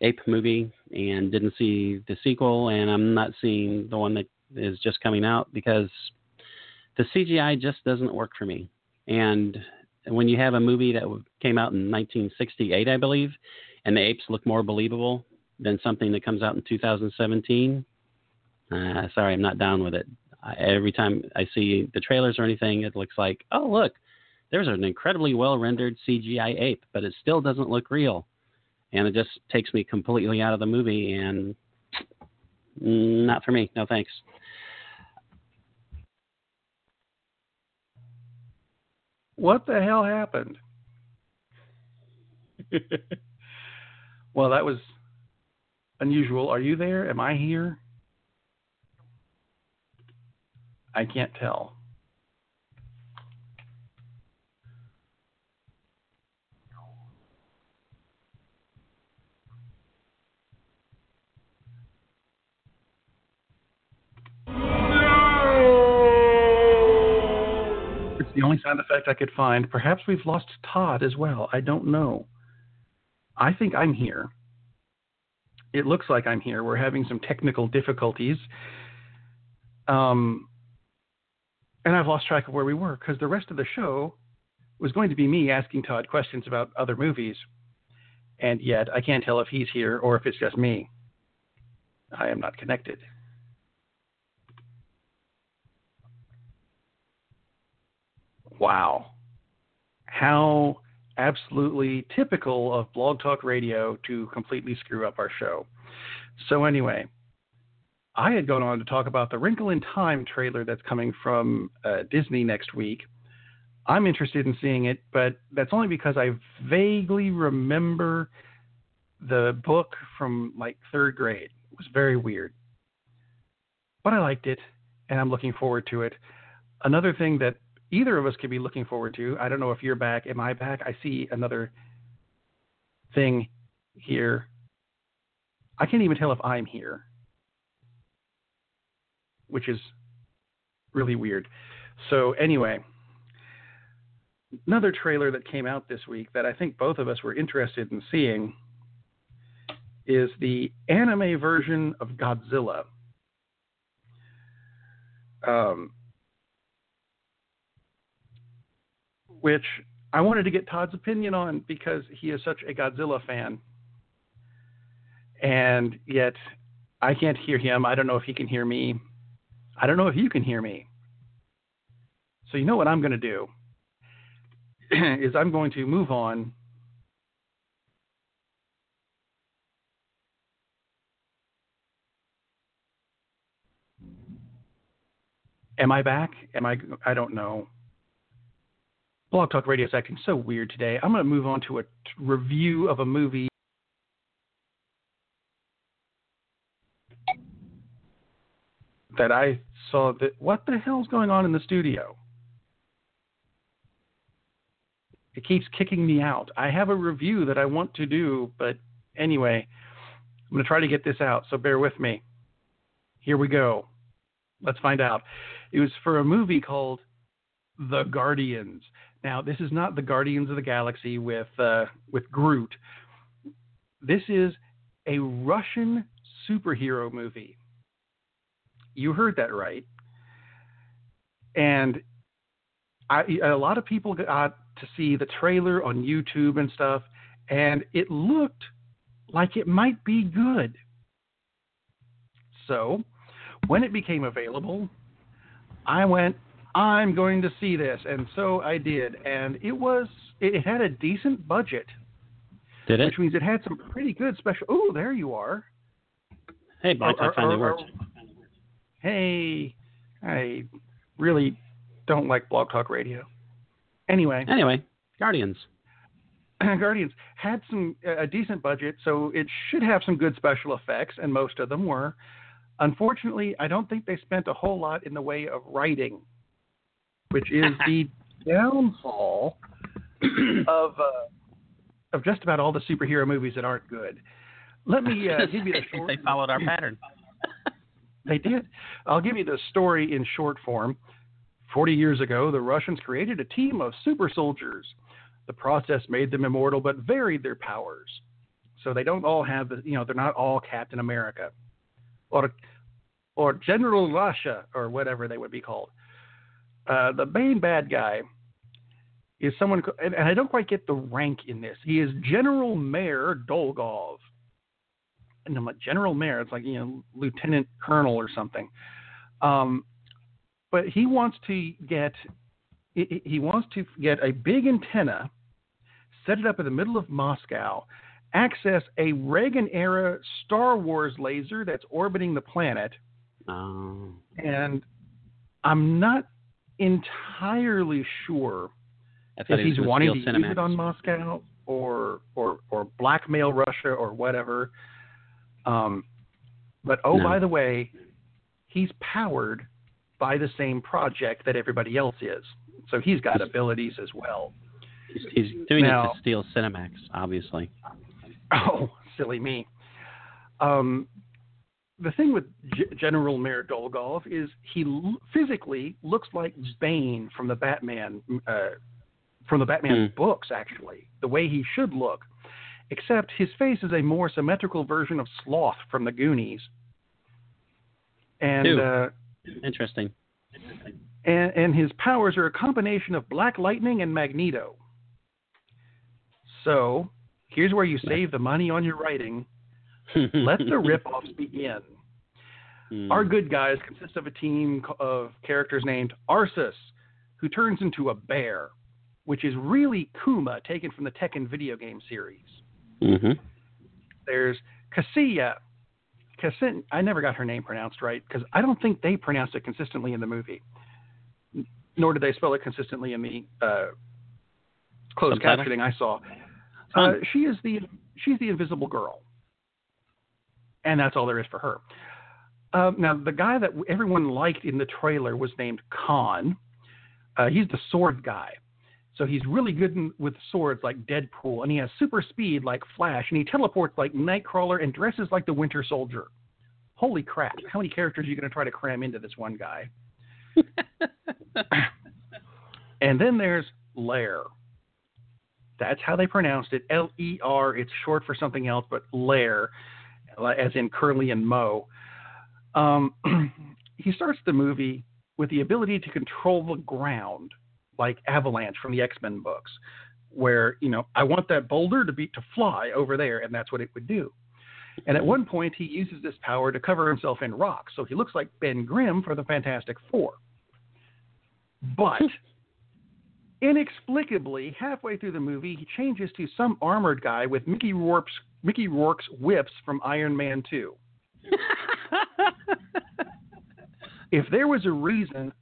Ape movie and didn't see the sequel, and I'm not seeing the one that is just coming out because the CGI just doesn't work for me. And when you have a movie that came out in 1968, I believe, and the apes look more believable than something that comes out in 2017, uh, sorry, I'm not down with it. I, every time I see the trailers or anything, it looks like, oh, look, there's an incredibly well rendered CGI ape, but it still doesn't look real. And it just takes me completely out of the movie, and not for me. No thanks. What the hell happened? well, that was unusual. Are you there? Am I here? I can't tell. It's the only sound effect I could find. Perhaps we've lost Todd as well. I don't know. I think I'm here. It looks like I'm here. We're having some technical difficulties. Um, and I've lost track of where we were because the rest of the show was going to be me asking Todd questions about other movies. And yet I can't tell if he's here or if it's just me. I am not connected. Wow. How absolutely typical of Blog Talk Radio to completely screw up our show. So, anyway, I had gone on to talk about the Wrinkle in Time trailer that's coming from uh, Disney next week. I'm interested in seeing it, but that's only because I vaguely remember the book from like third grade. It was very weird. But I liked it, and I'm looking forward to it. Another thing that either of us could be looking forward to, I don't know if you're back. Am I back? I see another thing here. I can't even tell if I'm here, which is really weird. So anyway, another trailer that came out this week that I think both of us were interested in seeing is the anime version of Godzilla. Um, which I wanted to get Todd's opinion on because he is such a Godzilla fan. And yet I can't hear him. I don't know if he can hear me. I don't know if you can hear me. So you know what I'm going to do is I'm going to move on Am I back? Am I I don't know. Blog Talk Radio is acting so weird today. I'm going to move on to a t- review of a movie that I saw that what the hell's going on in the studio? It keeps kicking me out. I have a review that I want to do, but anyway, I'm going to try to get this out, so bear with me. Here we go. Let's find out. It was for a movie called The Guardians. Now, this is not the Guardians of the Galaxy with uh, with Groot. This is a Russian superhero movie. You heard that right. And I, a lot of people got to see the trailer on YouTube and stuff, and it looked like it might be good. So, when it became available, I went, I'm going to see this, and so I did, and it was it had a decent budget. Did it? Which means it had some pretty good special. Oh, there you are. Hey, Blog Talk finally worked. Hey, I really don't like Blog Talk Radio. Anyway. Anyway, Guardians. Guardians had some uh, a decent budget, so it should have some good special effects, and most of them were. Unfortunately, I don't think they spent a whole lot in the way of writing, which is the downfall of uh, of just about all the superhero movies that aren't good. Let me uh, give you the short. they followed our pattern. they did. I'll give you the story in short form. Forty years ago, the Russians created a team of super soldiers. The process made them immortal, but varied their powers. So they don't all have the, you know, they're not all Captain America or or General Russia or whatever they would be called. Uh, the main bad guy is someone, and I don't quite get the rank in this. He is General Mayor Dolgov. And I'm like, General Mayor, it's like, you know, Lieutenant Colonel or something. Um, but he wants to get, he wants to get a big antenna, set it up in the middle of Moscow, access a Reagan era Star Wars laser that's orbiting the planet. Oh. And I'm not entirely sure if he's wanting to use it on Moscow or or or blackmail Russia or whatever. Um, but oh, No. by the way, he's powered by the same project that everybody else is, so he's got abilities as well. He's, he's doing Now- it to steal Cinemax, obviously. Oh, silly me. Um, the thing with G- General Mayor Dolgov is he l- physically looks like Bane from the Batman uh, from the Batman Hmm. books. Actually, the way he should look, except his face is a more symmetrical version of Sloth from the Goonies. And uh, Interesting. and, and his powers are a combination of Black Lightning and Magneto. So here's where you save the money on your writing. Let the rip-offs begin. Hmm. Our good guys consist of a team of characters named Arsus, who turns into a bear, which is really Kuma taken from the Tekken video game series. hmm There's Cassia. Cassin, I never got her name pronounced right because I don't think they pronounced it consistently in the movie, nor did they spell it consistently in the uh, closed captioning I saw. Uh, she is the she's the Invisible Girl, and that's all there is for her. Uh, now, the guy that everyone liked in the trailer was named Khan. Uh, he's the sword guy. So he's really good in, with swords like Deadpool, and he has super speed like Flash, and he teleports like Nightcrawler and dresses like the Winter Soldier. Holy crap! How many characters are you going to try to cram into this one guy? and then there's Lair. That's how they pronounced it. L E R. It's short for something else, but Lair, as in Curly and Moe. Um, he starts the movie with the ability to control the ground, like Avalanche from the X Men books, where you know I want that boulder to be to fly over there, and that's what it would do. And at one point, he uses this power to cover himself in rock, so he looks like Ben Grimm for the Fantastic Four. But inexplicably, halfway through the movie, he changes to some armored guy with Mickey Rourke's Mickey Rourke's whips from Iron Man 2. if there was a reason,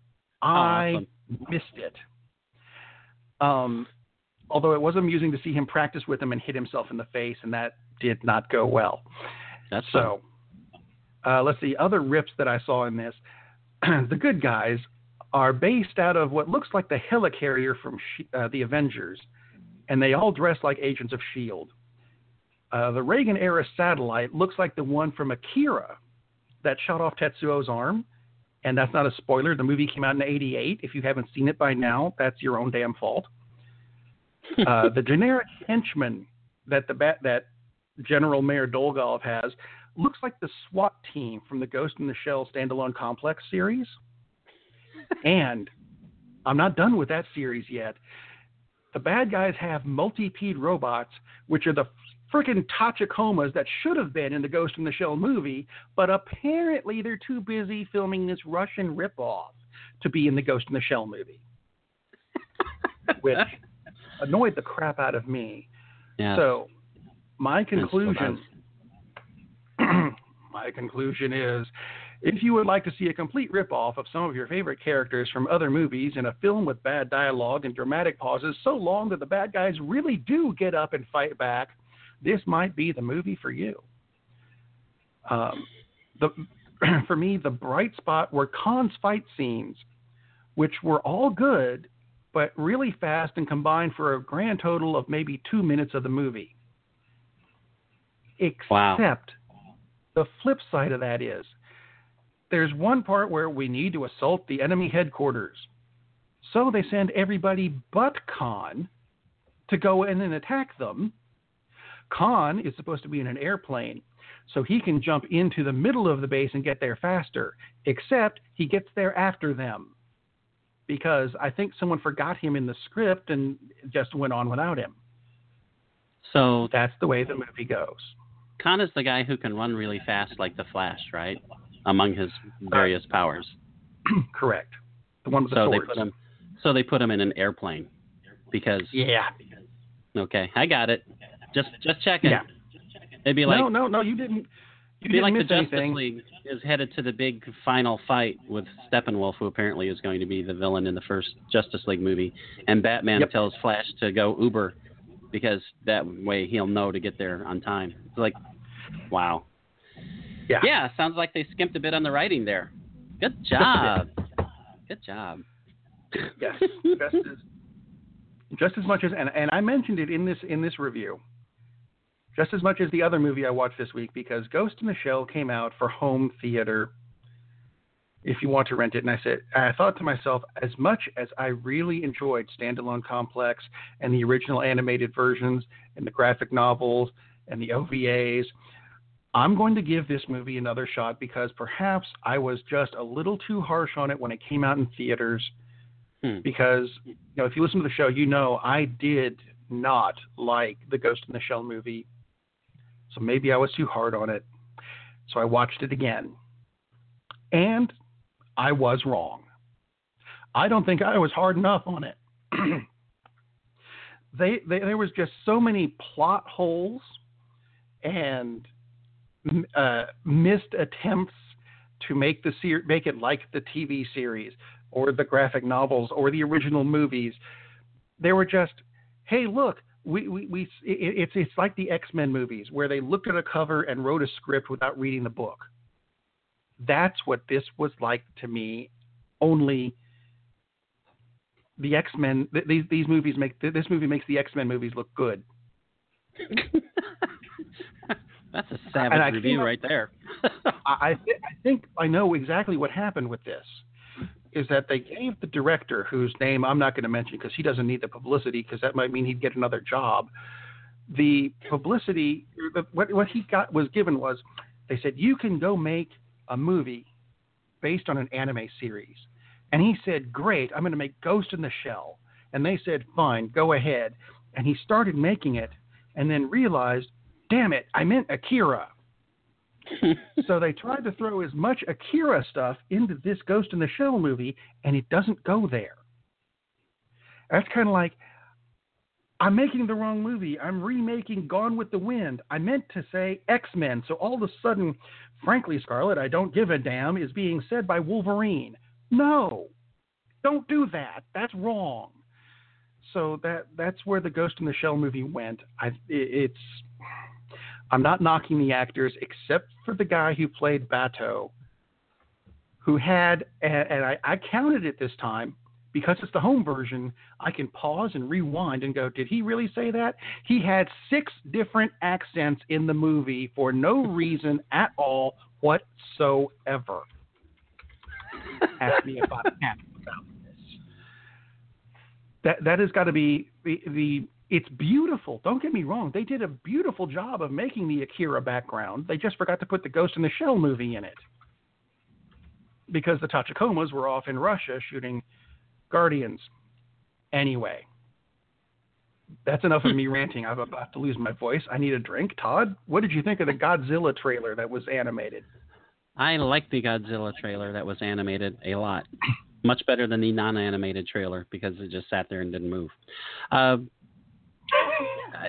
I Awesome. missed it. Um, although it was amusing to see him practice with him and hit himself in the face, and that did not go well. That's. So, uh, let's see. Other rips that I saw in this, the good guys are based out of what looks like the helicarrier from Sh- uh, the Avengers, and they all dress like agents of Shield. Uh, the Reagan era satellite looks like the one from Akira that shot off Tetsuo's arm, and that's not a spoiler. The movie came out in '88. If you haven't seen it by now, that's your own damn fault. Uh, the generic henchman that the bat, that General Mayor Dolgov has looks like the SWAT team from the Ghost in the Shell standalone complex series. and I'm not done with that series yet. The bad guys have multi-peed robots, which are the freaking Tachikomas that should have been in the Ghost in the Shell movie, but apparently they're too busy filming this Russian ripoff to be in the Ghost in the Shell movie, which annoyed the crap out of me. yeah. So, my conclusion, my conclusion is, if you would like to see a complete ripoff of some of your favorite characters from other movies in a film with bad dialogue and dramatic pauses so long that the bad guys really do get up and fight back, this might be the movie for you. Um, the for me, the bright spot were Khan's fight scenes, which were all good, but really fast and combined for a grand total of maybe two minutes of the movie. Except Wow. the flip side of that is there's one part where we need to assault the enemy headquarters. So they send everybody but Khan to go in and attack them. Khan is supposed to be in an airplane, so he can jump into the middle of the base and get there faster, except he gets there after them. Because I think someone forgot him in the script and just went on without him. So That's the way the movie goes. Khan is the guy who can run really fast like the Flash, right? Among his various powers. Correct. The one with the So they put him so they put him in an airplane. Because yeah. okay, I got it. Just just checking. Yeah. It'd be like no, no, no, you didn't. You didn't like the miss Justice anything. League is headed to the big final fight with Steppenwolf, who apparently is going to be the villain in the first Justice League movie, and Batman Yep. tells Flash to go Uber because that way he'll know to get there on time. It's like, wow. Yeah. Yeah, sounds like they skimped a bit on the writing there. Good job. Good job. Yes, just as just as much as and, and I mentioned it in this in this review. Just as much as the other movie I watched this week because Ghost in the Shell came out for home theater. If you want to rent it, and I said, I thought to myself, as much as I really enjoyed Standalone Complex and the original animated versions and the graphic novels and the OVAs, I'm going to give this movie another shot because perhaps I was just a little too harsh on it when it came out in theaters Hmm. because you know if you listen to the show, you know I did not like the Ghost in the Shell movie, so maybe I was too hard on it. So I watched it again, and I was wrong. I don't think I was hard enough on it. they, they there was just so many plot holes and uh, missed attempts to make the ser- make it like the TV series or the graphic novels or the original movies. They were just, hey, look, we, we, we it, it's it's like the X Men movies where they looked at a cover and wrote a script without reading the book. That's what this was like to me. Only the X Men th- these these movies make th- this movie makes the X Men movies look good. That's a savage review right there. I I, th- I think I know exactly what happened with this. Is that they gave the director, whose name I'm not going to mention because he doesn't need the publicity, because that might mean he'd get another job. The publicity, what what he got was given was, they said you can go make a movie based on an anime series, and he said, great, I'm going to make Ghost in the Shell, and they said, fine, go ahead, and he started making it, and then realized, damn it, I meant Akira so they tried to throw as much Akira stuff into this Ghost in the Shell movie, and it doesn't go there. That's kind of like I'm making the wrong movie. I'm remaking Gone with the Wind. I meant to say X Men. So all of a sudden, frankly, Scarlet, I don't give a damn is being said by Wolverine. No, don't do that. That's wrong. So that that's where the Ghost in the Shell movie went. I it, it's I'm not knocking the actors except for the guy who played Batou, who had, and, and I, I counted it this time because it's the home version. I can pause and rewind and go, did he really say that? He had six different accents in the movie for no reason at all whatsoever. Ask me if I'm happy about this. That that has got to be the the it's beautiful. Don't get me wrong. They did a beautiful job of making the Akira background. They just forgot to put the Ghost in the Shell movie in it. Because the Tachikomas were off in Russia shooting Guardians. Anyway, that's enough of me ranting. I'm about to lose my voice. I need a drink. Todd, what did you think of the Godzilla trailer that was animated? I liked the Godzilla trailer that was animated a lot. Much better than the non-animated trailer because it just sat there and didn't move. Uh,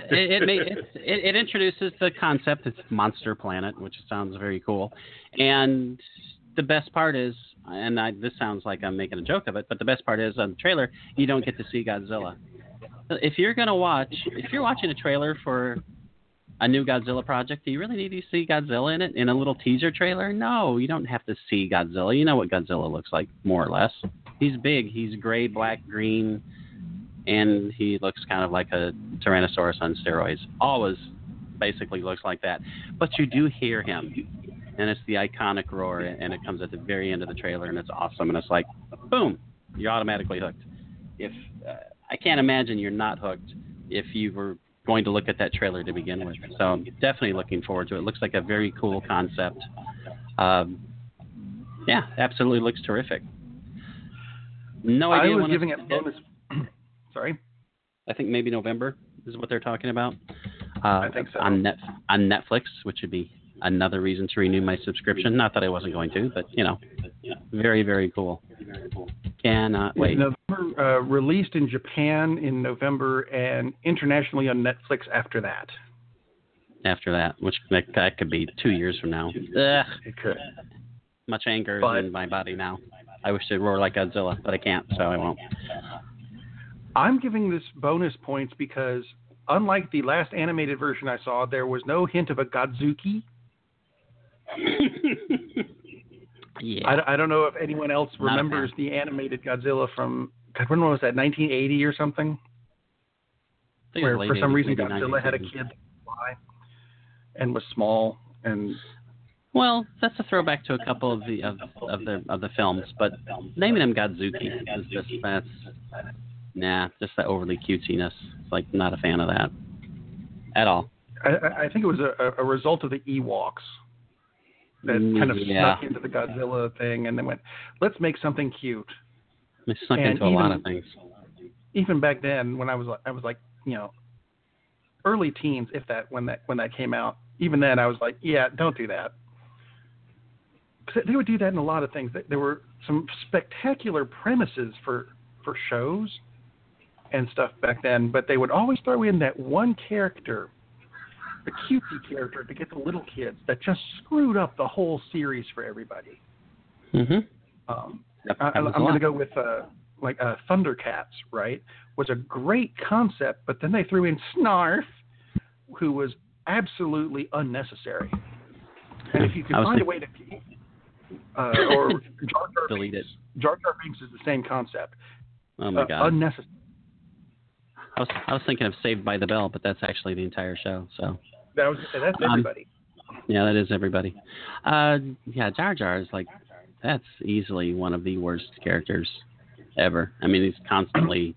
it, it, may, it, it introduces the concept. It's Monster Planet, which sounds very cool. And the best part is, and I, this sounds like I'm making a joke of it, but the best part is on the trailer, you don't get to see Godzilla. If you're gonna watch, if you're watching a trailer for a new Godzilla project, do you really need to see Godzilla in it in a little teaser trailer? No, you don't have to see Godzilla. You know what Godzilla looks like, more or less. He's big. He's gray, black, green and he looks kind of like a Tyrannosaurus on steroids. Always basically looks like that. But you do hear him, and it's the iconic roar, and it comes at the very end of the trailer, and it's awesome. And it's like, boom, you're automatically hooked. If uh, I can't imagine you're not hooked if you were going to look at that trailer to begin with. So I'm definitely looking forward to it. It looks like a very cool concept. Um, yeah, absolutely looks terrific. No idea. I was giving it bonus. Sorry. I think maybe November is what they're talking about. Uh, I think so. On net on Netflix, which would be another reason to renew my subscription. Not that I wasn't going to, but you know, very very cool. Cannot wait. November, uh, released in Japan in November and internationally on Netflix after that. After that, which that, that could be two years from now. Ugh, It could. much anger But- in my body now. I wish to roar like Godzilla, but I can't, so I won't. I'm giving this bonus points because, unlike the last animated version I saw, there was no hint of a Godzuki. yeah. I, I don't know if anyone else Not remembers the animated Godzilla from God, when was that? 1980 or something? Where for some 80s, reason Godzilla had a kid fly and was small and Well, that's a throwback to a couple of the of, of the of the films, but naming him Godzuki is just that's nah, just that overly cutesiness. Like not a fan of that at all. I, I think it was a, a result of the Ewoks that kind of Mm, Yeah. snuck into the Godzilla thing and then went, let's make something cute. They snuck And into a lot of things. Even back then, when I was like- I was like, you know, early teens, if that when that when that came out. Even then, I was like, yeah, don't do that. They would do that in a lot of things. There were some spectacular premises for for shows and stuff back then, but they would always throw in that one character, the cutesy character, to get the little kids that just screwed up the whole series for everybody. Mm-hmm. Um, I, happens a I'm going to go with uh, like uh, Thundercats. Right, was a great concept, but then they threw in Snarf, who was absolutely unnecessary. And if you can find a way to uh, or Jar Jar Delete Binks, Jar Jar Binks is the same concept. Oh my uh, god. unnecessary. I was I was thinking of Saved by the Bell, but that's actually the entire show. So That was that's Um, everybody. yeah, that is everybody. Uh, yeah, Jar Jar is like that's easily one of the worst characters ever. I mean, he's constantly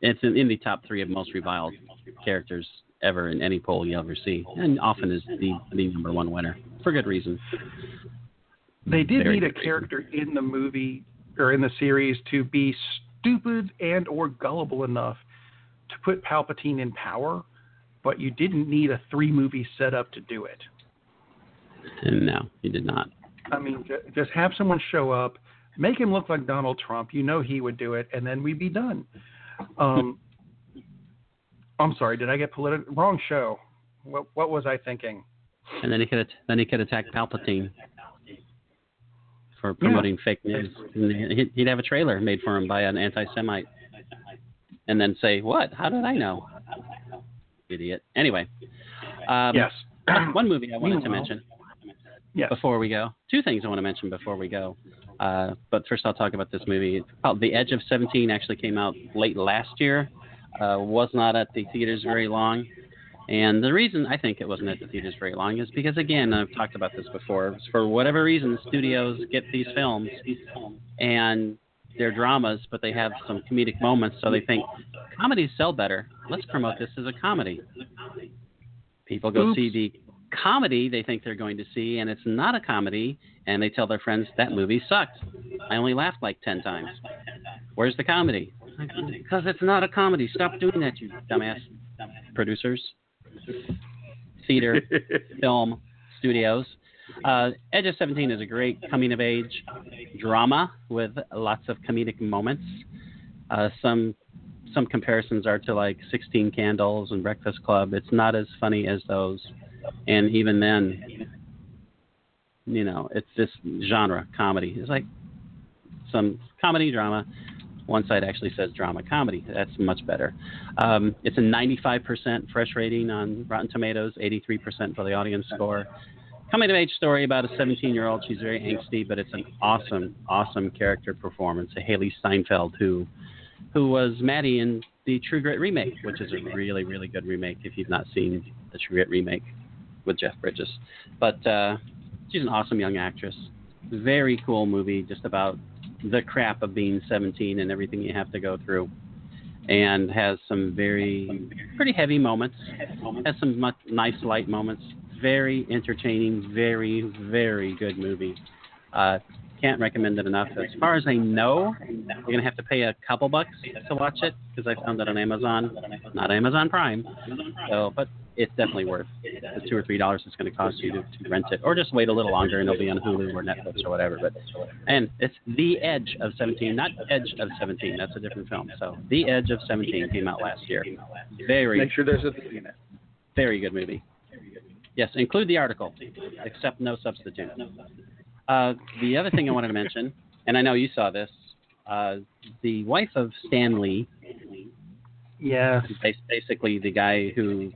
it's in, in the top three of most reviled characters ever in any poll you ever see, and often is the the number one winner for good reason. They did Very need a good character in the movie or in the series to be stupid and or gullible enough to put Palpatine in power, but you didn't need a three movie setup to do it. No, you did not. I mean, just have someone show up, make him look like Donald Trump. You know he would do it, and then we'd be done. Um, I'm sorry, did I get political? Wrong show. What what was I thinking? And then he could then he could attack Palpatine for promoting fake news. He'd have a trailer made for him by an anti-Semite, and then say, "What? How did I know?" Idiot. Anyway, um, yes. one movie I wanted to mention Yes. before we go. Two things I want to mention before we go. Uh, but first, I'll talk about this movie. Called The Edge of 17 actually came out late last year. Uh, was not at the theaters very long. And the reason I think it wasn't at the theaters very long is because, again, I've talked about this before. For whatever reason, studios get these films and they're dramas, but they have some comedic moments. So they think comedies sell better. Let's promote this as a comedy. People go Oops. see the comedy they think they're going to see, and it's not a comedy, and they tell their friends that movie sucked. I only laughed like ten times. Where's the comedy? Because it's not a comedy. Stop doing that, you dumbass producers. Theater, film, studios. Uh, Edge of 17 is a great coming of age drama with lots of comedic moments. Uh, some some comparisons are to like 16 Candles and Breakfast Club. It's not as funny as those, and even then, you know, it's this genre comedy. It's like some comedy drama. One side actually says drama comedy. That's much better. Um, it's a 95% fresh rating on Rotten Tomatoes, 83% for the audience score. Coming of age story about a 17 year old. She's very angsty, but it's an awesome, awesome character performance. A Hailee Steinfeld who, who was Mattie in the True Grit remake, which is a really, really good remake. If you've not seen the True Grit remake with Jeff Bridges, but uh, she's an awesome young actress. Very cool movie, just about the crap of being 17 and everything you have to go through, and has some very pretty heavy moments. Has some much, nice light moments. Very entertaining. Very very good movie. Uh, can't recommend it enough. As far as I know, you're gonna have to pay a couple bucks to watch it because I found it on Amazon, not Amazon Prime. So, but it's definitely worth the two or three dollars it's going to cost you to, to rent it, or just wait a little longer and it'll be on Hulu or Netflix or whatever. But and it's The Edge of 17, not Edge of 17. That's a different film. So The Edge of 17 came out last year. Very Make sure there's a in it. very good movie. Yes, include the article, except no substitute. Uh, the other thing I wanted to mention, and I know you saw this, uh, the wife of Stan Lee, Yes. basically the guy who,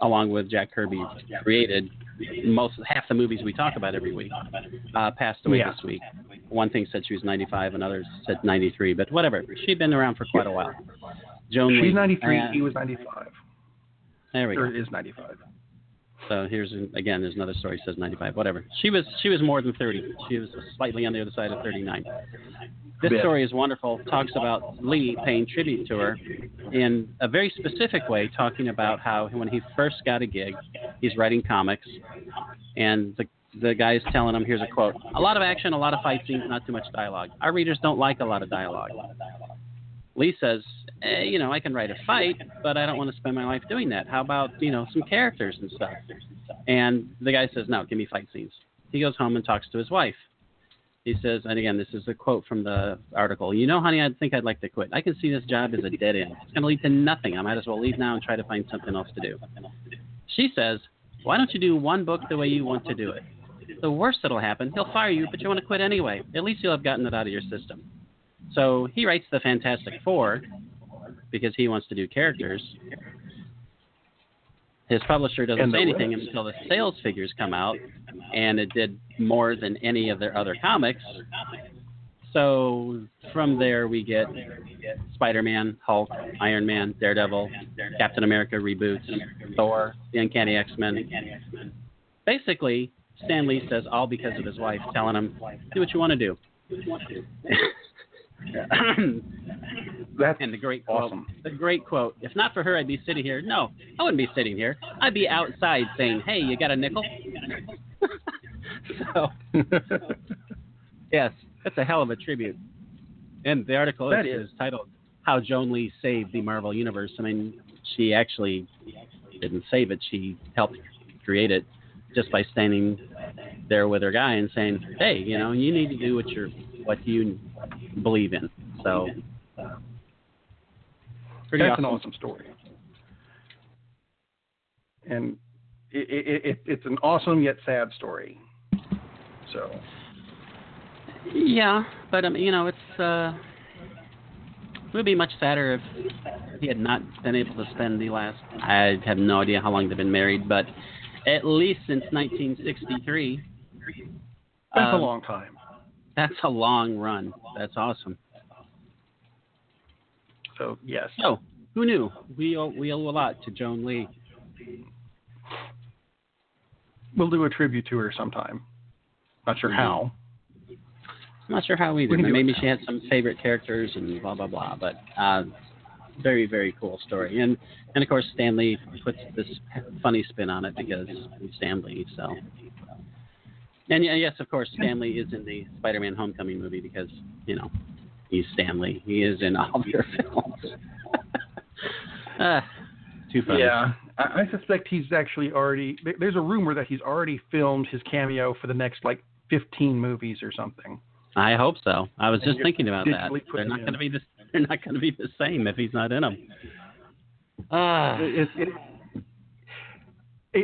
along with Jack Kirby, created most half the movies we talk about every week, uh, passed away Yeah. this week. One thing said she was 95, another said 93, but whatever. She'd been around for quite a while. Joan Lee. She's 93. uh, he was 95. there we go. Or is 95. So here's again, there's another story says 95, whatever. She was she was more than 30. She was slightly on the other side of 39. This Bit. story is wonderful. Talks about Lee paying tribute to her in a very specific way, talking about how when he first got a gig, he's writing comics, and the the guy's telling him, here's a quote: "A lot of action, a lot of fight scenes, not too much dialogue. Our readers don't like a lot of dialogue." Lee says, eh, you know, I can write a fight, but I don't want to spend my life doing that. How about, you know, some characters and stuff? And the guy says, no, give me fight scenes. He goes home and talks to his wife. He says, and again, this is a quote from the article. You know, honey, I think I'd like to quit. I can see this job as a dead end. It's going to lead to nothing. I might as well leave now and try to find something else to do. She says, why don't you do one book the way you want to do it? The worst that'll happen, he'll fire you, but you want to quit anyway. At least you'll have gotten it out of your system. So he writes the Fantastic Four because he wants to do characters. His publisher doesn't say anything rest. until the sales figures come out, and it did more than any of their other comics. So from there, we get Spider Man, Hulk, Iron Man, Daredevil, Captain America reboots, Thor, the Uncanny X Men. Basically, Stan Lee says all because of his wife telling him, "Do what you want to do." That's and the great quote, awesome. the great quote. If not for her, I'd be sitting here. No, I wouldn't be sitting here. I'd be outside saying, "Hey, you got a nickel?" so, yes, that's a hell of a tribute. And the article That is, is. titled "How Joan Lee Saved the Marvel Universe." I mean, she actually didn't save it; she helped create it just by standing there with her guy and saying, "Hey, you know, you need to do what you're, what you believe in." So, pretty That's awesome. an awesome story. And it, it, it, it's an awesome yet sad story. So, Yeah, but um, you know, it's uh, it would be much sadder if he had not been able to spend the last. I have no idea how long they've been married, but at least since 1963. that's a um, long time. That's a long run. That's awesome. So, yes. So, who knew? We owe, we owe a lot to Joan Lee. We'll do a tribute to her sometime. Not sure how. I'm not sure how either. But Maybe she had some favorite characters and blah blah blah. But uh, very very cool story. And and of course Stanley puts this funny spin on it because he's Stanley. So. And yeah, yes, of course, Stanley is in the Spider-Man: Homecoming movie because you know he's Stanley. He is in all their films. ah, too funny. Yeah, I, I suspect he's actually already. There's a rumor that he's already filmed his cameo for the next like 15 movies or something. I hope so. I was And just thinking about that. They're not going to be the they're not going to be the same if he's not in them. Ah, It, it, it,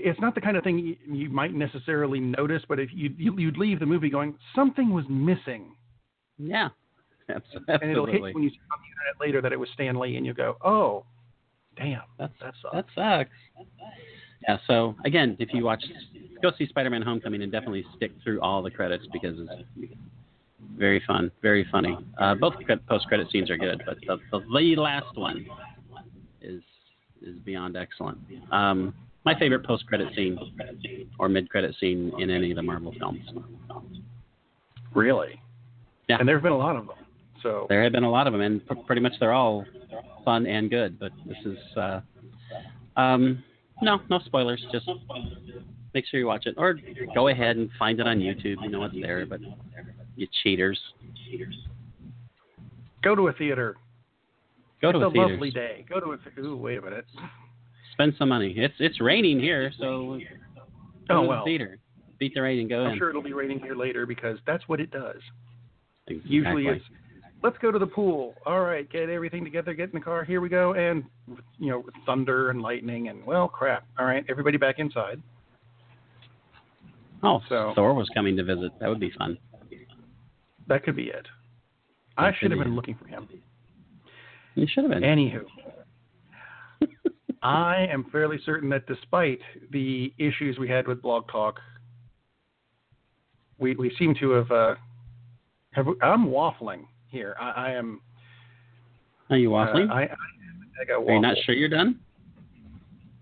it's not the kind of thing you, might necessarily notice, but if you, you you'd leave the movie going something was missing, yeah, Abs- and it'll hit you when you see on the internet later that it was Stan Lee, and you go, oh, damn, That's that sucks. that sucks. Yeah. So again, if you watch, go see Spider-Man: Homecoming and definitely stick through all the credits because it's very fun, very funny. Uh, both post-credit scenes are good, but the, the, the last one is is beyond excellent. Um, my favorite post-credit scene or mid-credit scene in any of the Marvel films. really. Yeah. And there have been a lot of them. So There have been a lot of them, and pr- pretty much they're all fun and good. But this is, uh, um, no, no spoilers. Just make sure you watch it, or go ahead and find it on YouTube. You know it's there, but you cheaters, Cheaters. go to a theater. go it's to a a theater. lovely day. Go to a. Ooh, wait a minute. Spend some money. It's it's raining here, so oh, go Oh to well. the theater. Beat the rain and go I'm in. sure it'll be raining here later because that's what it does. Exactly. Usually it's let's go to the pool. All right, get everything together, get in the car, here we go, and you know, thunder and lightning and well crap. All right, everybody back inside. oh, so- Thor was coming to visit. That would be fun. That could be it. I should have be been looking for him. You should have been. Anywho. I am fairly certain that despite the issues we had with Blog Talk, we we seem to have uh have I'm waffling here. I, I am Are you uh, waffling? I, I, I got Are you not sure you're done?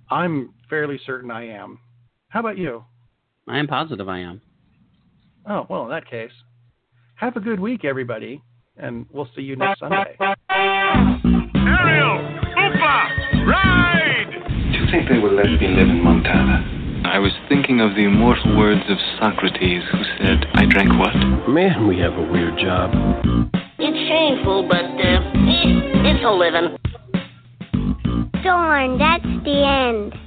I'm fairly certain I am. How about you? I am positive I am. Oh, well, in that case, have a good week, everybody, and we'll see you next Sunday. Ariel! Think they will let me live in Montana? I was thinking of the immortal words of Socrates, who said, I drank what? Man, we have a weird job. It's shameful, but uh, it's a living. Darn, that's the end.